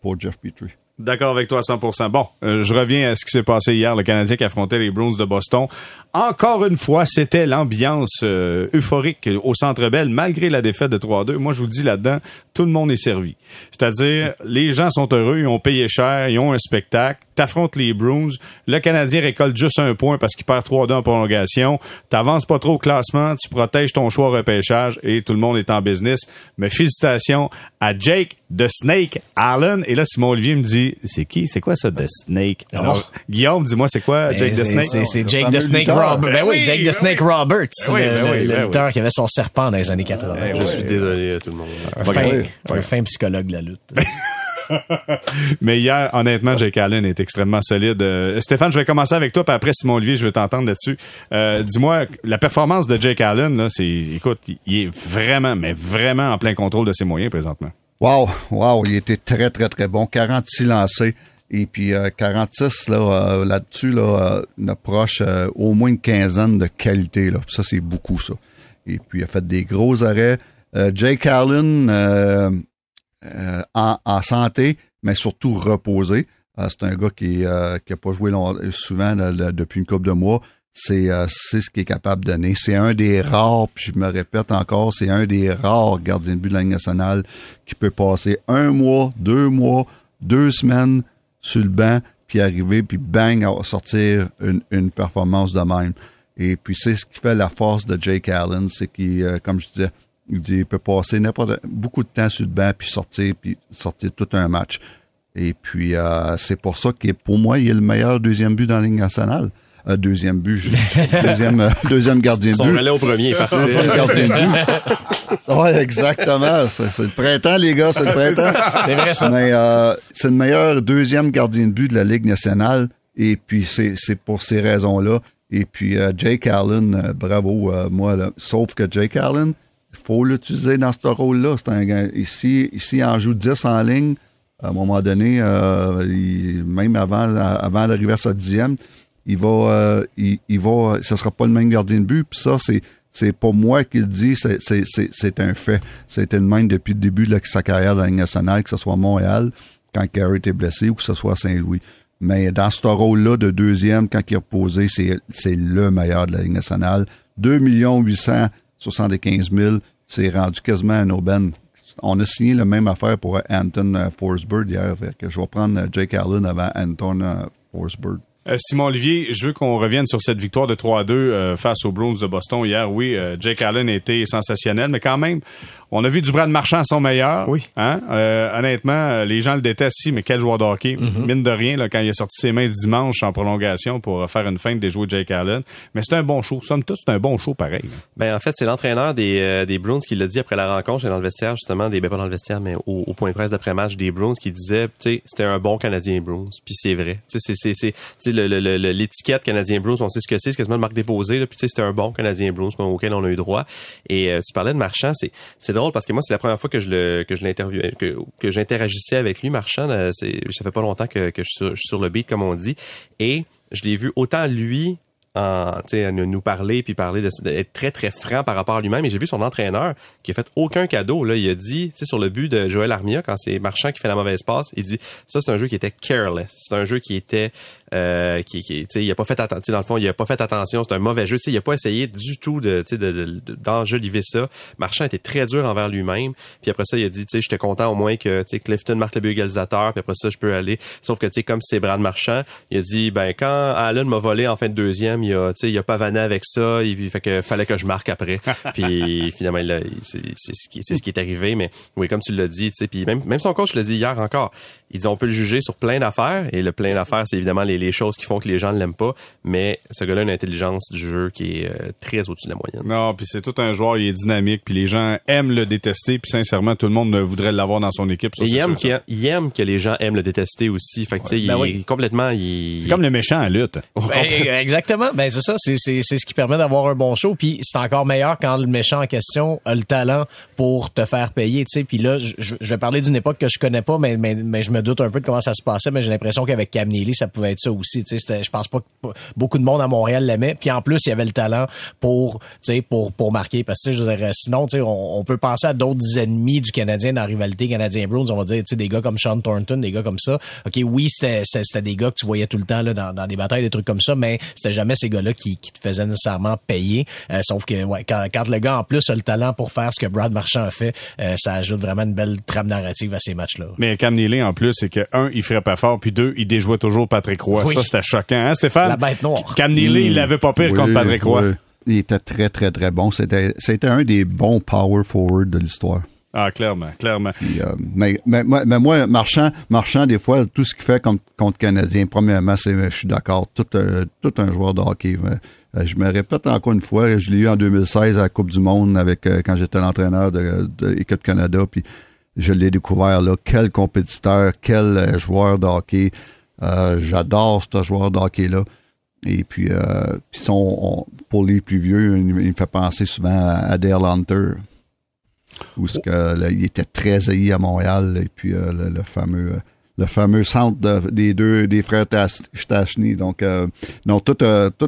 pour Jeff Petrie. D'accord avec toi à 100%. Bon, euh, je reviens à ce qui s'est passé hier, le Canadien qui affrontait les Bruins de Boston. Encore une fois, c'était l'ambiance euh, euphorique au Centre Bell, malgré la défaite de 3-2. Moi, je vous dis là-dedans, tout le monde est servi. C'est-à-dire, les gens sont heureux, ils ont payé cher, ils ont un spectacle. T'affrontes les Bruins. Le Canadien récolte juste un point parce qu'il perd 3-2 en prolongation. T'avances pas trop au classement, tu protèges ton choix repêchage et tout le monde est en business. Mais félicitations à Jake The Snake Allen. Et là, Simon Olivier me dit, c'est qui? C'est quoi ça, The Snake? Alors, Guillaume, dis-moi, c'est quoi ben, Jake The Snake? C'est Jake The Snake Roberts. Ben oui, Jake The ben Snake Roberts. Le lutteur qui avait son serpent dans les années 80. Je suis désolé à tout le monde. Un fin psychologue de la lutte. Mais hier, honnêtement, Jake Allen est extrêmement solide. Euh, Stéphane, je vais commencer avec toi, puis après Simon Olivier, je vais t'entendre là-dessus. Euh, dis-moi, la performance de Jake Allen, là, c'est, écoute, il est vraiment, mais vraiment en plein contrôle de ses moyens présentement. Wow, wow, il était très, très, très bon. 46 lancés. Et puis 46 euh, là, là-dessus, là, une approche au moins une quinzaine de qualités. Là. Ça, c'est beaucoup, ça. Et puis il a fait des gros arrêts. Jake Allen, euh, en, santé, mais surtout reposé. Euh, c'est un gars qui n'a euh, pas joué souvent depuis une couple de mois. C'est ce qu'il est capable de donner. C'est un des rares, puis je me répète encore, c'est un des rares gardiens de but de la Ligue nationale qui peut passer un mois, deux mois, deux semaines sur le banc, puis arriver, puis bang, sortir une, une performance de même. Et puis c'est ce qui fait la force de Jake Allen, c'est qu'il, comme je disais, il dit il peut passer n'importe beaucoup de temps sur le banc puis sortir puis sortir tout un match. Et puis euh, c'est pour ça que pour moi il est le meilleur deuxième but dans la Ligue nationale. Euh, deuxième but, deuxième euh, deuxième gardien de but. Son au premier, parfait. Deuxième gardien de but. ouais, exactement. C'est le printemps, les gars, c'est le printemps. C'est vrai ça. Mais c'est le meilleur deuxième gardien de but de la Ligue nationale. Et puis c'est c'est pour ces raisons-là. Et puis Jake Allen, bravo moi. Là. Sauf que Jake Allen, il faut l'utiliser dans ce rôle-là. C'est un ici, ici, il en joue 10 en ligne. À un moment donné, euh, même avant, avant d'arriver à sa dixième, il va, euh, il, va, ce sera pas le même gardien de but. Puis ça, c'est, c'est pas moi qui le dis, c'est, c'est, c'est, un fait. C'était le même depuis le début de sa carrière dans la Ligue nationale, que ce soit à Montréal, quand Carey était blessé, ou que ce soit à Saint-Louis. Mais dans ce rôle-là de deuxième, quand il est reposé, c'est, c'est le meilleur de la Ligue nationale. 2 800 75 000, c'est rendu quasiment un aubaine. On a signé la même affaire pour Anton euh, Forsberg hier. que je vais prendre euh, Jake Allen avant Anton euh, Forsberg. Simon Olivier, je veux qu'on revienne sur cette victoire de 3 2 face aux Bruins de Boston hier. Oui, Jake Allen a été sensationnel, mais quand même, on a vu du Brad Marchand à son meilleur. Oui. Hein? Euh, honnêtement, euh, les gens le détestent, si, mais quel joueur de hockey. Mm-hmm. Mine de rien, là, quand il a sorti ses mains dimanche en prolongation pour faire une feinte des joueurs de Jake Allen. Mais c'est un bon show. Somme toute, c'est un bon show pareil. Ben, en fait, c'est l'entraîneur des, euh, des Bruins qui l'a dit après la rencontre, dans le vestiaire, justement, des, ben, pas dans le vestiaire, mais au, point de presse d'après-match des Bruins, qui disait, tu sais, c'était un bon Canadien Bruins. Puis c'est vrai. Tu sais, c'est, c'est, l'étiquette Canadien Bruins, on sait ce que c'est, c'est quasiment le marque déposé, là. Puis tu sais, c'était un bon Canadien Bruins auquel on a eu droit. Et tu parlais de Marchand, c'est, c'est parce que moi, c'est la première fois que je le que je l'interviewais, que, que j'interagissais avec lui, Marchand. Euh, ça fait pas longtemps que, que je, suis sur, le beat, comme on dit. Et je l'ai vu autant lui en, nous parler puis parler d'être très très franc par rapport à lui-même. Et j'ai vu son entraîneur qui a fait aucun cadeau. Là, il a dit, sur le but de Joël Armia quand c'est Marchand qui fait la mauvaise passe, il dit ça c'est un jeu qui était careless. C'est un jeu qui était euh, qui, qui tu sais, il a pas fait attention dans le fond, il a pas fait attention. C'est un mauvais jeu. Tu sais, il a pas essayé du tout de, sais, de, de- d'enjoliver ça. Marchand était très dur envers lui-même. Puis après ça, il a dit, tu sais, j'étais content au moins que, Clifton marque le but égalisateur. Puis après ça, je peux aller. Sauf que, tu sais, comme c'est Brad Marchand, il a dit, ben quand Allen m'a volé en fin de deuxième, il a, tu sais, il a pas vanné avec ça. Il fait que fallait que je marque après. puis finalement, il il- c'est, c'est ce qui, c'est ce qui est arrivé. Mais oui, comme tu l'as dit, tu sais, puis même, même son coach l'a dit hier encore. Il dit, on peut le juger sur plein d'affaires. Et le plein d'affaires, c'est évidemment les, les choses qui font que les gens ne l'aiment pas. Mais ce gars-là a une intelligence du jeu qui est euh, très au-dessus de la moyenne. Non, puis c'est tout un joueur, il est dynamique, puis les gens aiment le détester, puis sincèrement, tout le monde voudrait l'avoir dans son équipe. ça, il aime, sûr, qu'il- il aime que les gens aiment le détester aussi. Fait que, tu sais, il, Ben oui. est complètement, il, C'est comme le méchant à lutte. Ben, exactement. Ben c'est ça. C'est c'est c'est ce qui permet d'avoir un bon show. Puis c'est encore meilleur quand le méchant en question a le talent pour te faire payer. Tu sais. Puis là, je, je- vais parler d'une époque que je connais pas, mais mais, mais je me doute un peu de comment ça se passait. Mais j'ai l'impression qu'avec Cam Neely, ça pouvait être ça aussi. Tu sais, je pense pas que beaucoup de monde à Montréal l'aimait. Puis en plus, il y avait le talent pour tu sais pour pour marquer. Parce que je veux dire, sinon, tu sais, on, peut penser à d'autres ennemis du Canadien dans la rivalité Canadien Bruins. On va dire, tu sais, des gars comme Sean Thornton, des gars comme ça. Ok, oui, c'était c'était c'était des gars que tu voyais tout le temps là dans, dans des batailles, des trucs comme ça, mais c'était jamais ces gars-là qui, qui te faisaient nécessairement payer. Euh, sauf que ouais, quand, quand le gars en plus a le talent pour faire ce que Brad Marchand a fait, euh, ça ajoute vraiment une belle trame narrative à ces matchs-là. Mais Cam Neely, en plus, c'est que, un, il ferait pas fort, puis deux, il déjouait toujours Patrick Roy. Oui. Ça, c'était choquant, hein, Stéphane? La bête noire. Cam Neely, il l'avait pas pire Oui, contre Patrick Roy. oui. Il était très, très, très bon. C'était, c'était un des bons power forward de l'histoire. Ah, clairement, clairement. Euh, mais, mais, moi- mais moi, Marchand, Marchand, des fois, tout ce qu'il fait contre, Canadien, premièrement, c'est, je suis d'accord, tout, un- tout un joueur de hockey. Euh, je me répète encore une fois, je l'ai eu en 2016 à la Coupe du Monde avec euh, quand j'étais l'entraîneur de, l'équipe Canada, puis je l'ai découvert là. Quel compétiteur, quel euh, joueur de hockey. Euh, j'adore ce joueur de hockey-là. Et puis, euh, son, on- pour les plus vieux, il, il me fait penser souvent à, à Dale Hunter où ce que, il était très haï à Montréal et puis euh, le, fameux euh, le fameux centre de- des deux des frères Stachny donc euh, non tout tout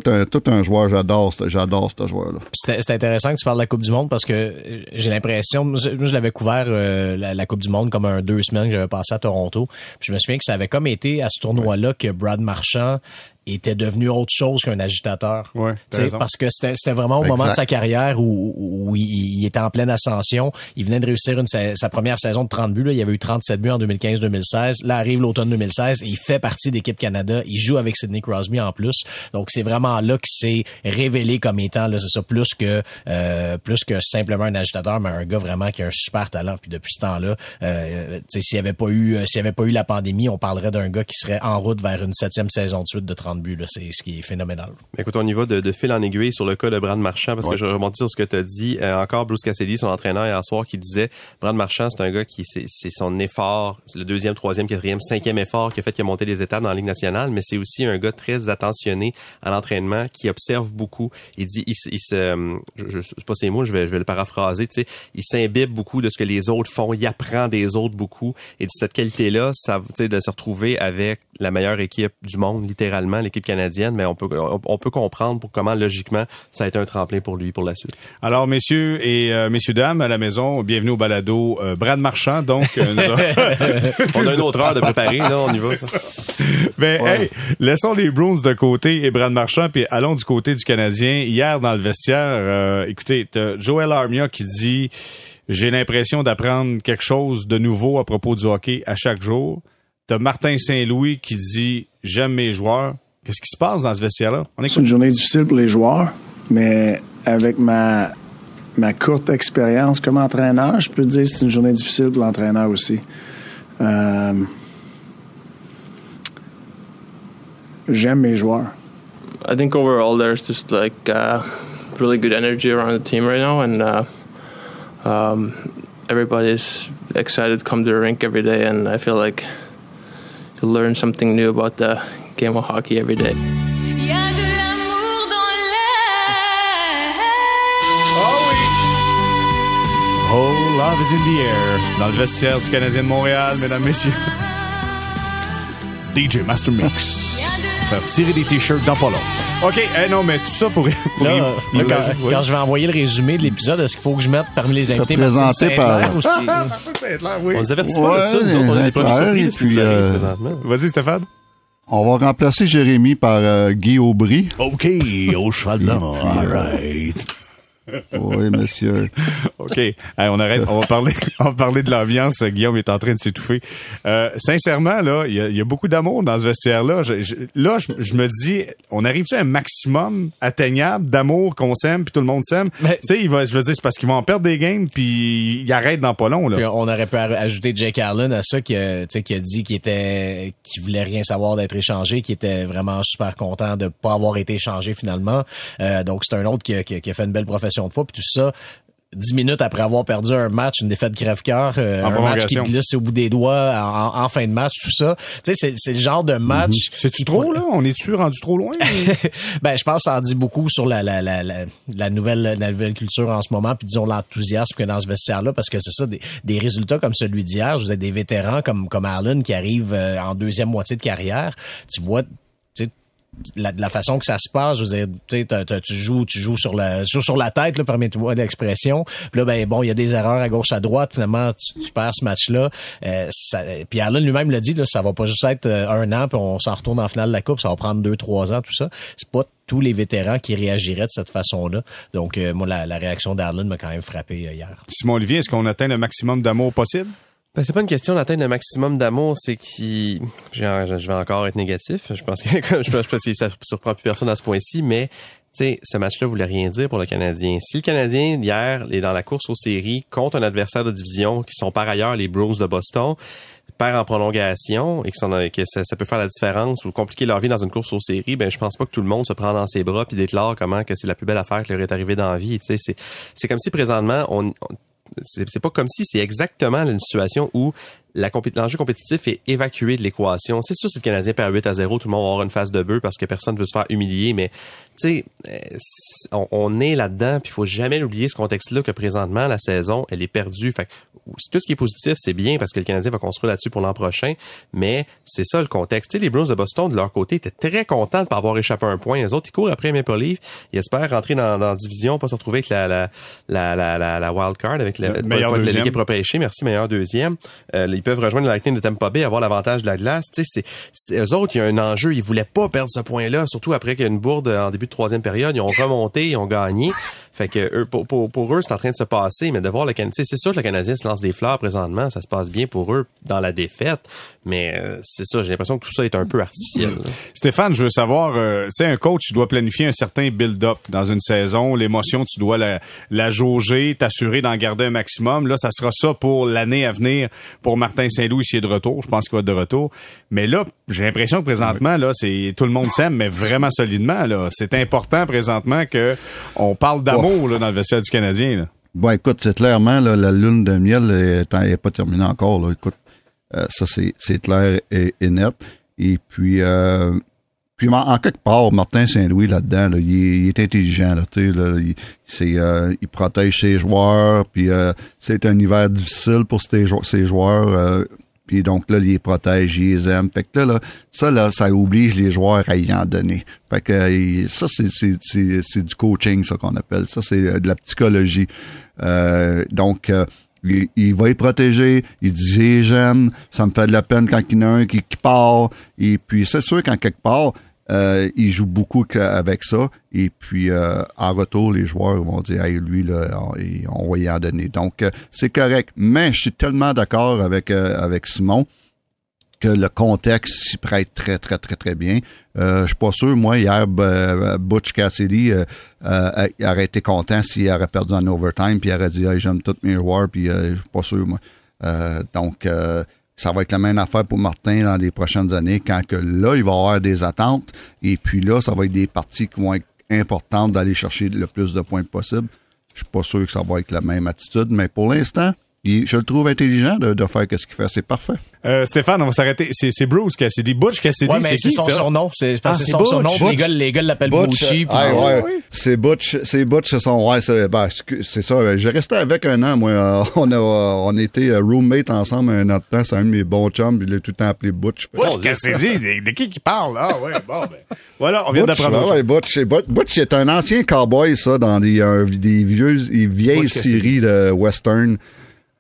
un tout un joueur j'adore j'adore ce joueur là C'était c'est intéressant que tu parles de la Coupe du Monde parce que j'ai l'impression, moi je l'avais couvert la, la Coupe du Monde comme un deux semaines que j'avais passé à Toronto. Puis je me souviens que ça avait comme été à ce tournoi-là que Brad Marchand était devenu autre chose qu'un agitateur. Ouais, parce que c'était c'était vraiment au moment de sa carrière où, où il, il était en pleine ascension. Il venait de réussir une, sa, sa première saison de 30 buts. Là. Il avait eu 37 buts en 2015-2016. Là arrive l'automne 2016 et il fait partie d'équipe Canada. Il joue avec Sidney Crosby en plus. Donc c'est vraiment là qu'il s'est révélé comme étant là, c'est ça plus que euh, plus que simplement un agitateur, mais un gars vraiment qui a un super talent. Puis depuis ce temps-là, euh, s'il n'y avait pas eu euh, s'il y avait pas eu la pandémie, on parlerait d'un gars qui serait en route vers une septième saison de suite de 30 buts. Là. C'est ce qui est phénoménal. Écoute, on y va de, de fil en aiguille sur le cas de Brad Marchand, parce que je remonte sur ce que tu as dit. Euh, encore Bruce Cassidy, son entraîneur hier soir, qui disait Brad Marchand, c'est un gars qui c'est c'est son effort, c'est le deuxième, troisième, quatrième, cinquième effort qui a fait qu'il a monté les étapes dans la Ligue nationale, mais c'est aussi un gars très attentionné à l'entraînement, qui observe beaucoup. Il dit, il, se- il se, euh, je, je c'est pas ces mots, je vais, je vais le paraphraser, tu sais, il s'imbibe beaucoup de ce que les autres font, il apprend des autres beaucoup, et de cette qualité-là, ça, tu sais, de se retrouver avec la meilleure équipe du monde, littéralement, l'équipe canadienne, mais on peut, on, on peut comprendre pour comment, logiquement, ça a été un tremplin pour lui pour la suite. Alors, messieurs et euh, messieurs, dames, à la maison, bienvenue au balado euh, Brad Marchand. Donc, euh, On a une autre heure de préparer, là, on y va. ça. Ben, hey, laissons les Bruins de côté et Brad Marchand, puis allons du côté du Canadien. Hier, dans le vestiaire, euh, écoutez, t'as Joel Armia qui dit « J'ai l'impression d'apprendre quelque chose de nouveau à propos du hockey à chaque jour. » T'as Martin Saint-Louis qui dit « J'aime mes joueurs. » Qu'est-ce qui se passe dans ce vestiaire-là? On C'est écoute. une journée difficile pour les joueurs, mais avec ma, ma courte expérience comme entraîneur, je peux te dire que c'est une journée difficile pour l'entraîneur aussi. Euh, J'aime mes joueurs. I think overall there's just like uh, really good energy around the team right now, and uh, um, everybody's excited to come to the rink every day. And I feel like you learn something new about the game of hockey every day. Il y a de l'amour dans l'air. Oh, love is in the air. Dans le vestiaire du Canadien de Montréal, mesdames, messieurs. DJ Master Mix. Faire tirer des t-shirts dans pas long. OK, eh non, mais tout ça pour... pour Là, là, quand, oui. je vais envoyer le résumé de l'épisode, est-ce qu'il faut que je mette parmi les invités présenté par- aussi? Martin oui. On nous avertit pas de Ouais, ça, nous autres, on a des Saint-Hilaire, surprises puis, euh, présentement. Vas-y, Stéphane. On va remplacer Jérémy par euh, Guy Aubry. OK, au cheval blanc. All right. Oui, monsieur. OK. Hey, on arrête. On va parler, on va parler de l'ambiance. Guillaume est en train de s'étouffer. Euh, sincèrement, là, il y a, il y a beaucoup d'amour dans ce vestiaire-là. Je- je- là, je, je me dis, on arrive-tu à un maximum atteignable d'amour qu'on s'aime puis tout le monde s'aime? Tu Mais- sais, il va, je veux dire, c'est parce qu'ils vont en perdre des games puis ils arrêtent dans pas long, là. Puis on aurait pu aj- ajouter Jake Allen à ça qui a, tu sais, qui a dit qu'il était qu'il voulait rien savoir d'être échangé, qui était vraiment super content de pas avoir été échangé finalement. Euh, donc c'est un autre qui a, qui a- qui a fait une belle profession de foi puis tout ça. Dix minutes après avoir perdu un match, une défaite crève-cœur, euh, un match qui prolongation. glisse au bout des doigts en, en fin de match, tout ça. Tu sais, c'est, le genre de match. C'est-tu trop, là? On est-tu rendu trop loin? ben, je pense que ça en dit beaucoup sur la, la, la, la, la nouvelle, la nouvelle culture en ce moment, puis disons l'enthousiasme a dans ce vestiaire-là, parce que c'est ça, des, des résultats comme celui d'hier, je vous ai des vétérans comme, comme Allen qui arrivent euh, en deuxième moitié de carrière, tu vois, la, la façon que ça se passe, je veux dire, tu joues, tu joues sur la, joues sur la tête, là, permettez-moi l'expression. Puis là, ben bon, il y a des erreurs à gauche, à droite. Finalement, tu, tu perds ce match-là. Euh, puis Allen lui-même l'a dit, là, ça va pas juste être euh, un an, puis on s'en retourne en finale de la coupe. Ça va prendre deux, trois ans, tout ça. C'est pas tous les vétérans qui réagiraient de cette façon-là. Donc, euh, moi, la, la réaction d'Allen m'a quand même frappé euh, hier. Simon Olivier, est-ce qu'on atteint le maximum d'amour possible? Ben, c'est pas une question d'atteindre le maximum d'amour, c'est qui je vais encore être négatif. Je pense que je pense que ça surprend plus personne à ce point-ci, mais ce match-là voulait rien dire pour le Canadien. Si le Canadien hier est dans la course aux séries contre un adversaire de division qui sont par ailleurs les Bruins de Boston, perd en prolongation et que, ça, peut faire la différence ou compliquer leur vie dans une course aux séries, ben je pense pas que tout le monde se prend dans ses bras puis déclare comment que c'est la plus belle affaire qui leur est arrivée dans la vie. C'est c'est comme si présentement on, on- c'est pas comme si c'est exactement une situation où l'enjeu compétitif est évacué de l'équation. C'est sûr, si le Canadien perd 8 à 0, tout le monde va avoir une face de bœuf parce que personne veut se faire humilier, mais tu sais, euh, on, on est là-dedans, puis il faut jamais oublier ce contexte-là que présentement, la saison, elle est perdue. Fait que, tout ce qui est positif, c'est bien parce que le Canadien va construire là-dessus pour l'an prochain, mais c'est ça le contexte. Tu sais, les Bruins de Boston, de leur côté, étaient très contents de pas avoir échappé un point. Les autres, ils courent après Maple Leaf, ils espèrent rentrer dans, dans la division, pas se retrouver avec la, la, la, la, la, wild card, avec la, Le meilleur l'équipe repêchée, merci, meilleur deuxième. Euh, peuvent rejoindre le Lightning de Tampa Bay, avoir l'avantage de la glace. Tu sais, c'est, eux autres, il y a un enjeu. Ils voulaient pas perdre ce point-là, surtout après qu'il y a une bourde en début de troisième période. Ils ont remonté, ils ont gagné. Fait que pour eux, c'est en train de se passer, mais de voir le Canadien, c'est sûr que le Canadien se lance des fleurs présentement, ça se passe bien pour eux dans la défaite, mais euh, c'est ça, j'ai l'impression que tout ça est un peu artificiel. là. Stéphane, je veux savoir, euh, tu sais, un coach, tu dois planifier un certain build-up dans une saison. L'émotion, tu dois la, la jauger, t'assurer d'en garder un maximum. Là, ça sera ça pour l'année à venir pour Martin Saint-Louis s'il est de retour. Je pense qu'il va être de retour. Mais là, j'ai l'impression que présentement, là, c'est tout le monde s'aime, mais vraiment solidement. Là, c'est important présentement que on parle d'amour là, dans le vestiaire du Canadien. Là. Bon, écoute, c'est clairement, là, la lune de miel est, est pas terminée encore. Là. Écoute, ça, c'est, clair et, et net. Et puis, euh, puis en, quelque part, Martin Saint-Louis, là-dedans, là, il, est, intelligent. Là, il, euh, il protège ses joueurs. Puis euh, c'est un hiver difficile pour ses, ses joueurs. euh, puis donc là, il les protège, il les aime. Fait que là, là, ça, là, ça oblige les joueurs à y en donner. Fait que euh, ça, c'est, du coaching, ça qu'on appelle. Ça, c'est euh, de la psychologie. Euh, donc, euh, il, il va y protéger. Il dit j'aime, ça me fait de la peine quand il y en a un qui, qui part. Et puis c'est sûr qu'en quelque part, euh, il joue beaucoup avec ça. Et puis euh, en retour, les joueurs vont dire hey, lui là, on, on va y en donner. Donc euh, c'est correct. Mais je suis tellement d'accord avec euh, avec Simon le contexte s'y prête très, très, très, très bien. Euh, je suis pas sûr, moi, hier, Butch Cassidy euh, euh, aurait été content s'il aurait perdu en overtime, puis il aurait dit hey, j'aime tous mes joueurs, puis euh, je suis pas sûr, moi. Donc, ça va être la même affaire pour Martin dans les prochaines années, quand que là, il va avoir des attentes, et puis là, ça va être des parties qui vont être importantes d'aller chercher le plus de points possible. Je suis pas sûr que ça va être la même attitude, mais pour l'instant, il- je le trouve intelligent de, de faire ce qu'il fait. C'est parfait. Euh, Stéphane, on va s'arrêter. C'est, c'est Bruce Cassidy. Butch Cassidy, Ouais, mais c'est c'est qui son ça? surnom. C'est Ah, que c'est c'est son surnom. Butch. puis Les gars, les gars l'appellent Bucci. puis- ah, ouais, oui. c'est Butch, c'est Butch, c'est son, ouais, c'est, ben, ça. J'ai resté avec un an, moi. Euh, on a, euh, on était euh, roommate ensemble un autre temps. C'est un de mes bons chums. Il est tout le temps appelé Butch. Butch Cassidy, de, de qui qui parle? Ah ouais, bon, ben. Voilà, on vient Butch, d'apprendre. autre ouais. Butch, c'est- Butch, Butch est un ancien cowboy, ça, dans des, euh, des vieux, des vieilles Butch séries de western.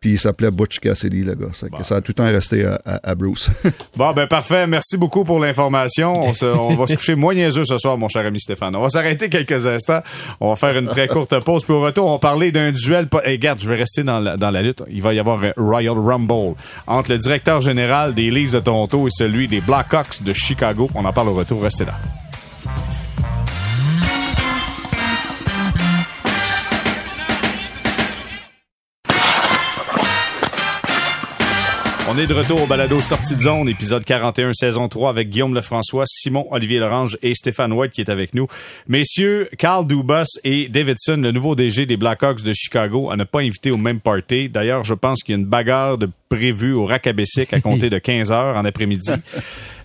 Puis il s'appelait Butch Cassidy, le gars. Ça, ça a tout le temps resté à, à- à Bruce. Bon, ben parfait. Merci beaucoup pour l'information. On, se- on va se coucher moins niaiseux ce soir, mon cher ami Stéphane. On va s'arrêter quelques instants. On va faire une très courte pause. Puis au retour, on va parler d'un duel. po- Hey, regarde, je vais rester dans la, dans la lutte. Il va y avoir un Royal Rumble entre le directeur général des Leafs de Toronto et celui des Blackhawks de Chicago. On en parle au retour. Restez là. On est de retour au balado Sortie de zone, épisode 41, saison 3, avec Guillaume Lefrançois, Simon Olivier Lorange et Stéphane White qui est avec nous. Messieurs, Carl Dubas et Davidson, le nouveau DG des Blackhawks de Chicago, à ne pas inviter au même party. D'ailleurs, je pense qu'il y a une bagarre de prévue au Racabessic à compter de 15 heures en après-midi.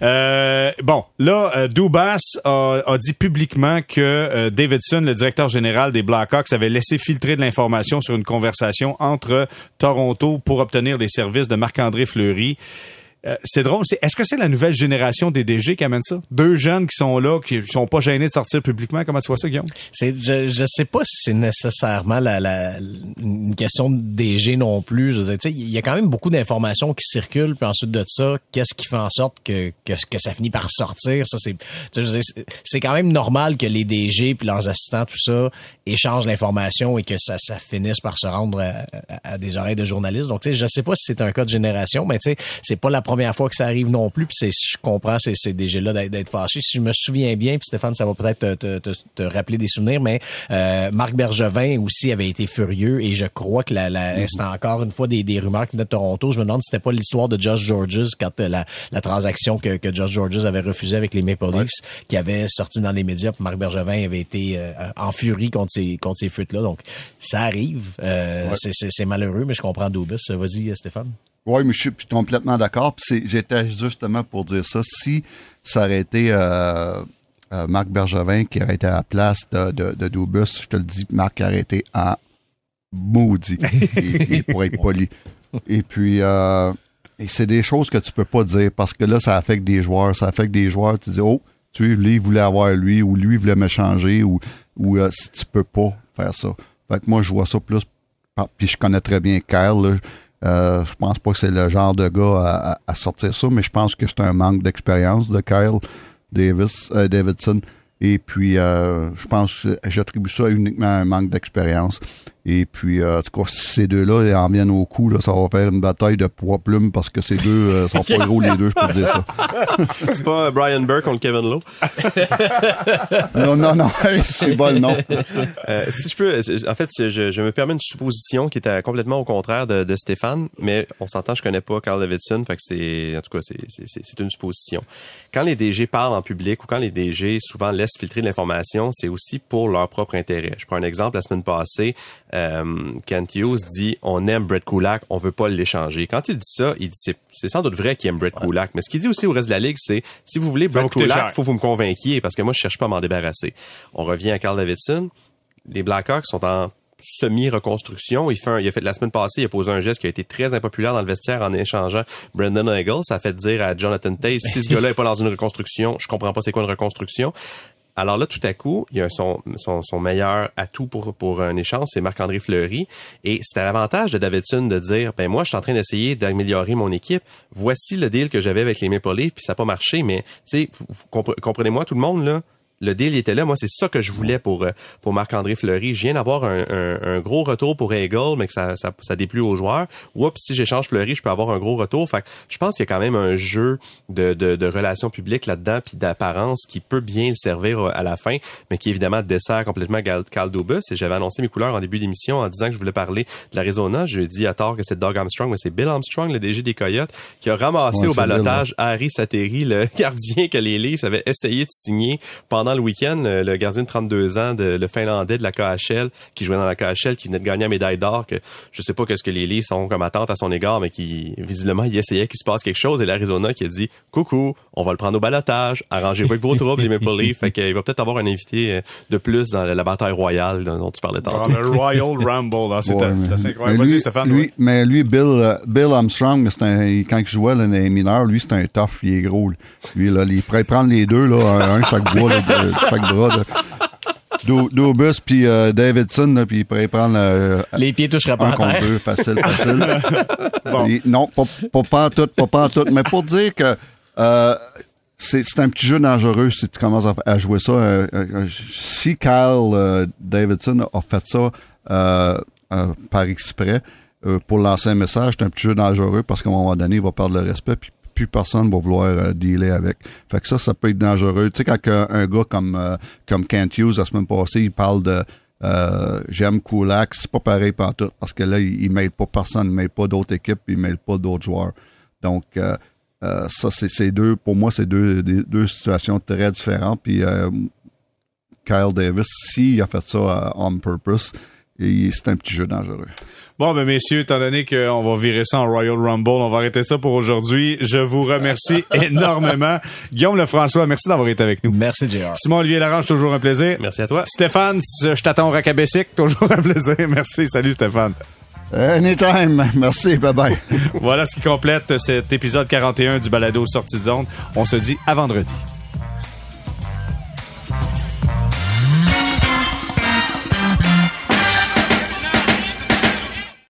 Euh, bon, là, euh, Dubas a, a dit publiquement que euh, Davidson, le directeur général des Blackhawks, avait laissé filtrer de l'information sur une conversation entre Toronto pour obtenir les services de Marc-André Fleury. Euh, c'est drôle. C'est, est-ce que c'est la nouvelle génération des DG qui amène ça? Deux jeunes qui sont là, qui sont pas gênés de sortir publiquement. Comment tu vois ça, Guillaume? C'est, je, je sais pas si c'est nécessairement la, la, une question de DG non plus. Je il y a quand même beaucoup d'informations qui circulent, puis ensuite de ça, qu'est-ce qui fait en sorte que, que, que ça finit par sortir? Ça, c'est, je veux dire, c'est- quand même normal que les DG puis leurs assistants, tout ça, échangent l'information et que ça, ça finisse par se rendre à, à- à des oreilles de journalistes. Donc, tu sais, je sais pas si c'est un cas de génération, mais tu sais, c'est pas la première fois que ça arrive non plus. Puis c'est, je comprends ces, ces DG-là d'être, fâchés. Si je me souviens bien, puis Stéphane, ça va peut-être te, te, te, te rappeler des souvenirs, mais euh, Marc Bergevin aussi avait été furieux et je crois que la, la, c'était encore une fois des, des rumeurs qui venaient de Toronto. Je me demande si c'était pas l'histoire de Josh Georges quand euh, la, la transaction que, que Josh Georges avait refusée avec les Maple Leafs, qui avait sorti dans les médias. Puis Marc Bergevin avait été euh, en furie contre ces contre ces fuites-là. Donc ça arrive. Euh, c'est, malheureux, mais je comprends Dubus. Vas-y, Stéphane. Oui, mais je suis complètement d'accord. J'étais justement pour dire ça. Si ça aurait été euh, euh, Marc Bergevin qui aurait été à la place de, de, de Dubus, je te le dis, Marc aurait été en maudit. et, et pour être poli. Et puis, euh, c'est des choses que tu peux pas dire parce que là, ça affecte des joueurs. Ça affecte des joueurs. Tu dis, oh, tu sais, lui, il voulait avoir lui ou lui, il voulait me changer ou, ou euh, si tu peux pas faire ça. Fait que moi, je vois ça plus. Puis je connais très bien Kyle. là. Euh, je pense pas que c'est le genre de gars à, à- sortir ça, mais je pense que c'est un manque d'expérience de Kyle Davis, euh, Davidson. Et puis, euh, je pense que j'attribue ça uniquement à un manque d'expérience. Et puis, euh, en tout cas, si ces deux-là ils en viennent au coup, là, ça va faire une bataille de poids plumes parce que ces deux euh, sont pas gros les deux, je peux te dire ça. C'est pas Brian Burke contre Kevin Lowe? Non, non, non, c'est bon le nom. Euh, si je peux, en fait, je, je me permets une supposition qui était complètement au contraire de, de Stéphane, mais on s'entend, je connais pas Carl Davidson, fait que c'est, en tout cas, c'est une supposition. Quand les DG parlent en public ou quand les DG souvent laissent filtrer de l'information, c'est aussi pour leur propre intérêt. Je prends un exemple, la semaine passée, euh, Kent Hughes dit on aime Brett Kulak, on veut pas l'échanger. Quand il dit ça, il dit c'est, c'est sans doute vrai qu'il aime Brett Kulak, mais ce qu'il dit aussi au reste de la ligue, c'est si vous voulez Brett. Kulak, faut que vous me convainquiez parce que moi je cherche pas à m'en débarrasser. On revient à Carl Davidson les Blackhawks sont en semi-reconstruction. Il, fait un- il a fait la semaine passée, il a posé un geste qui a été très impopulaire dans le vestiaire en échangeant Brendan Eagles. Ça a fait dire à Jonathan Taze, si ce gars-là est pas dans une reconstruction, je comprends pas c'est quoi une reconstruction. Alors là, tout à coup, il y a son, meilleur atout pour, pour un échange, c'est Marc-André Fleury. Et c'était l'avantage de Davidson de dire, ben moi, je suis en train d'essayer d'améliorer mon équipe. Voici le deal que j'avais avec les Maple Leafs, puis ça n'a pas marché. Mais, tu sais, comprenez-moi, tout le monde, là, le deal il était là. Moi, c'est ça que je voulais pour euh, pour Marc-André Fleury. Je viens d'avoir un, un, un gros retour pour Eagle, mais que ça, ça, ça déplut aux joueurs. Oups, si j'échange Fleury, je peux avoir un gros retour. Fait que je pense qu'il y a quand même un jeu de, de, de relations publiques là-dedans, puis d'apparence qui peut bien le servir euh, à la fin, mais qui évidemment dessert complètement Cal Dubus. Et j'avais annoncé mes couleurs en début d'émission en disant que je voulais parler de l'Arizona. Je lui ai dit à tort que c'est Doug Armstrong, mais c'est Bill Armstrong, le DG des Coyotes, qui a ramassé Ouais, au balotage Harry Sateri, le gardien que les Leafs avaient essayé de signer pendant pendant le week-end, le, le gardien de 32 ans, de, le Finlandais de la KHL, qui jouait dans la KHL, qui venait de gagner la médaille d'or, que je sais pas qu'est-ce que les Leafs ont comme attente à son égard, mais qui, visiblement, il essayait qu'il se passe quelque chose, et l'Arizona qui a dit, coucou, on va le prendre au balotage, arrangez-vous avec vos troubles, les Maple Leafs. Fait qu'il va peut-être avoir un invité euh, de plus dans la, la bataille royale dont tu parlais tantôt. Dans le Royal Rumble. Ah, c'est Ouais, assez incroyable. mais Vas-y, lui, Stéphane. lui- ouais. mais lui, Bill, euh, Bill Armstrong, c'est un, quand il jouait là, dans les mineurs, lui, c'est un tough, il est gros. Lui, là, il pourrait prendre les deux, là, un, chaque bras, là, chaque bras. là. Do- Dobus puis euh, Davidson, là, puis il pourrait prendre euh, Les pieds toucheraient pas un contre deux, facile, facile. Bon. Et non, pas, pas, pas en tout, pas, pas en tout. Mais pour dire que euh, c'est c'est un petit jeu dangereux si tu commences à, à jouer ça. Euh, euh, si Kyle euh, Davidson a fait ça euh, euh, par exprès euh, pour lancer un message, c'est un petit jeu dangereux parce qu'à un moment donné, il va perdre le respect puis plus personne va vouloir euh, dealer avec. Fait que ça, ça peut être dangereux. Tu sais, quand un, gars comme, euh, comme Kent Hughes, la semaine passée, il parle de euh, j'aime Kulak, c'est pas pareil tout parce que là, il, il mêle pas personne, il mêle pas d'autres équipes, il mêle pas d'autres joueurs. Donc, euh, ça, c'est deux, pour moi, c'est deux, deux situations très différentes. Puis, Kyle Davis, s'il a fait ça on purpose, et c'est un petit jeu dangereux. Bon, ben messieurs, étant donné qu'on va virer ça en Royal Rumble, on va arrêter ça pour aujourd'hui. Je vous remercie énormément. Guillaume Lefrançois, merci d'avoir été avec nous. Merci, JR. Simon-Olivier Larange, toujours un plaisir. Merci à toi. Stéphane, je t'attends au Racabessic, toujours un plaisir. Merci, salut Stéphane. Anytime. Merci. Bye bye. Voilà ce qui complète cet épisode 41 du balado Sortie de zone. On se dit à vendredi.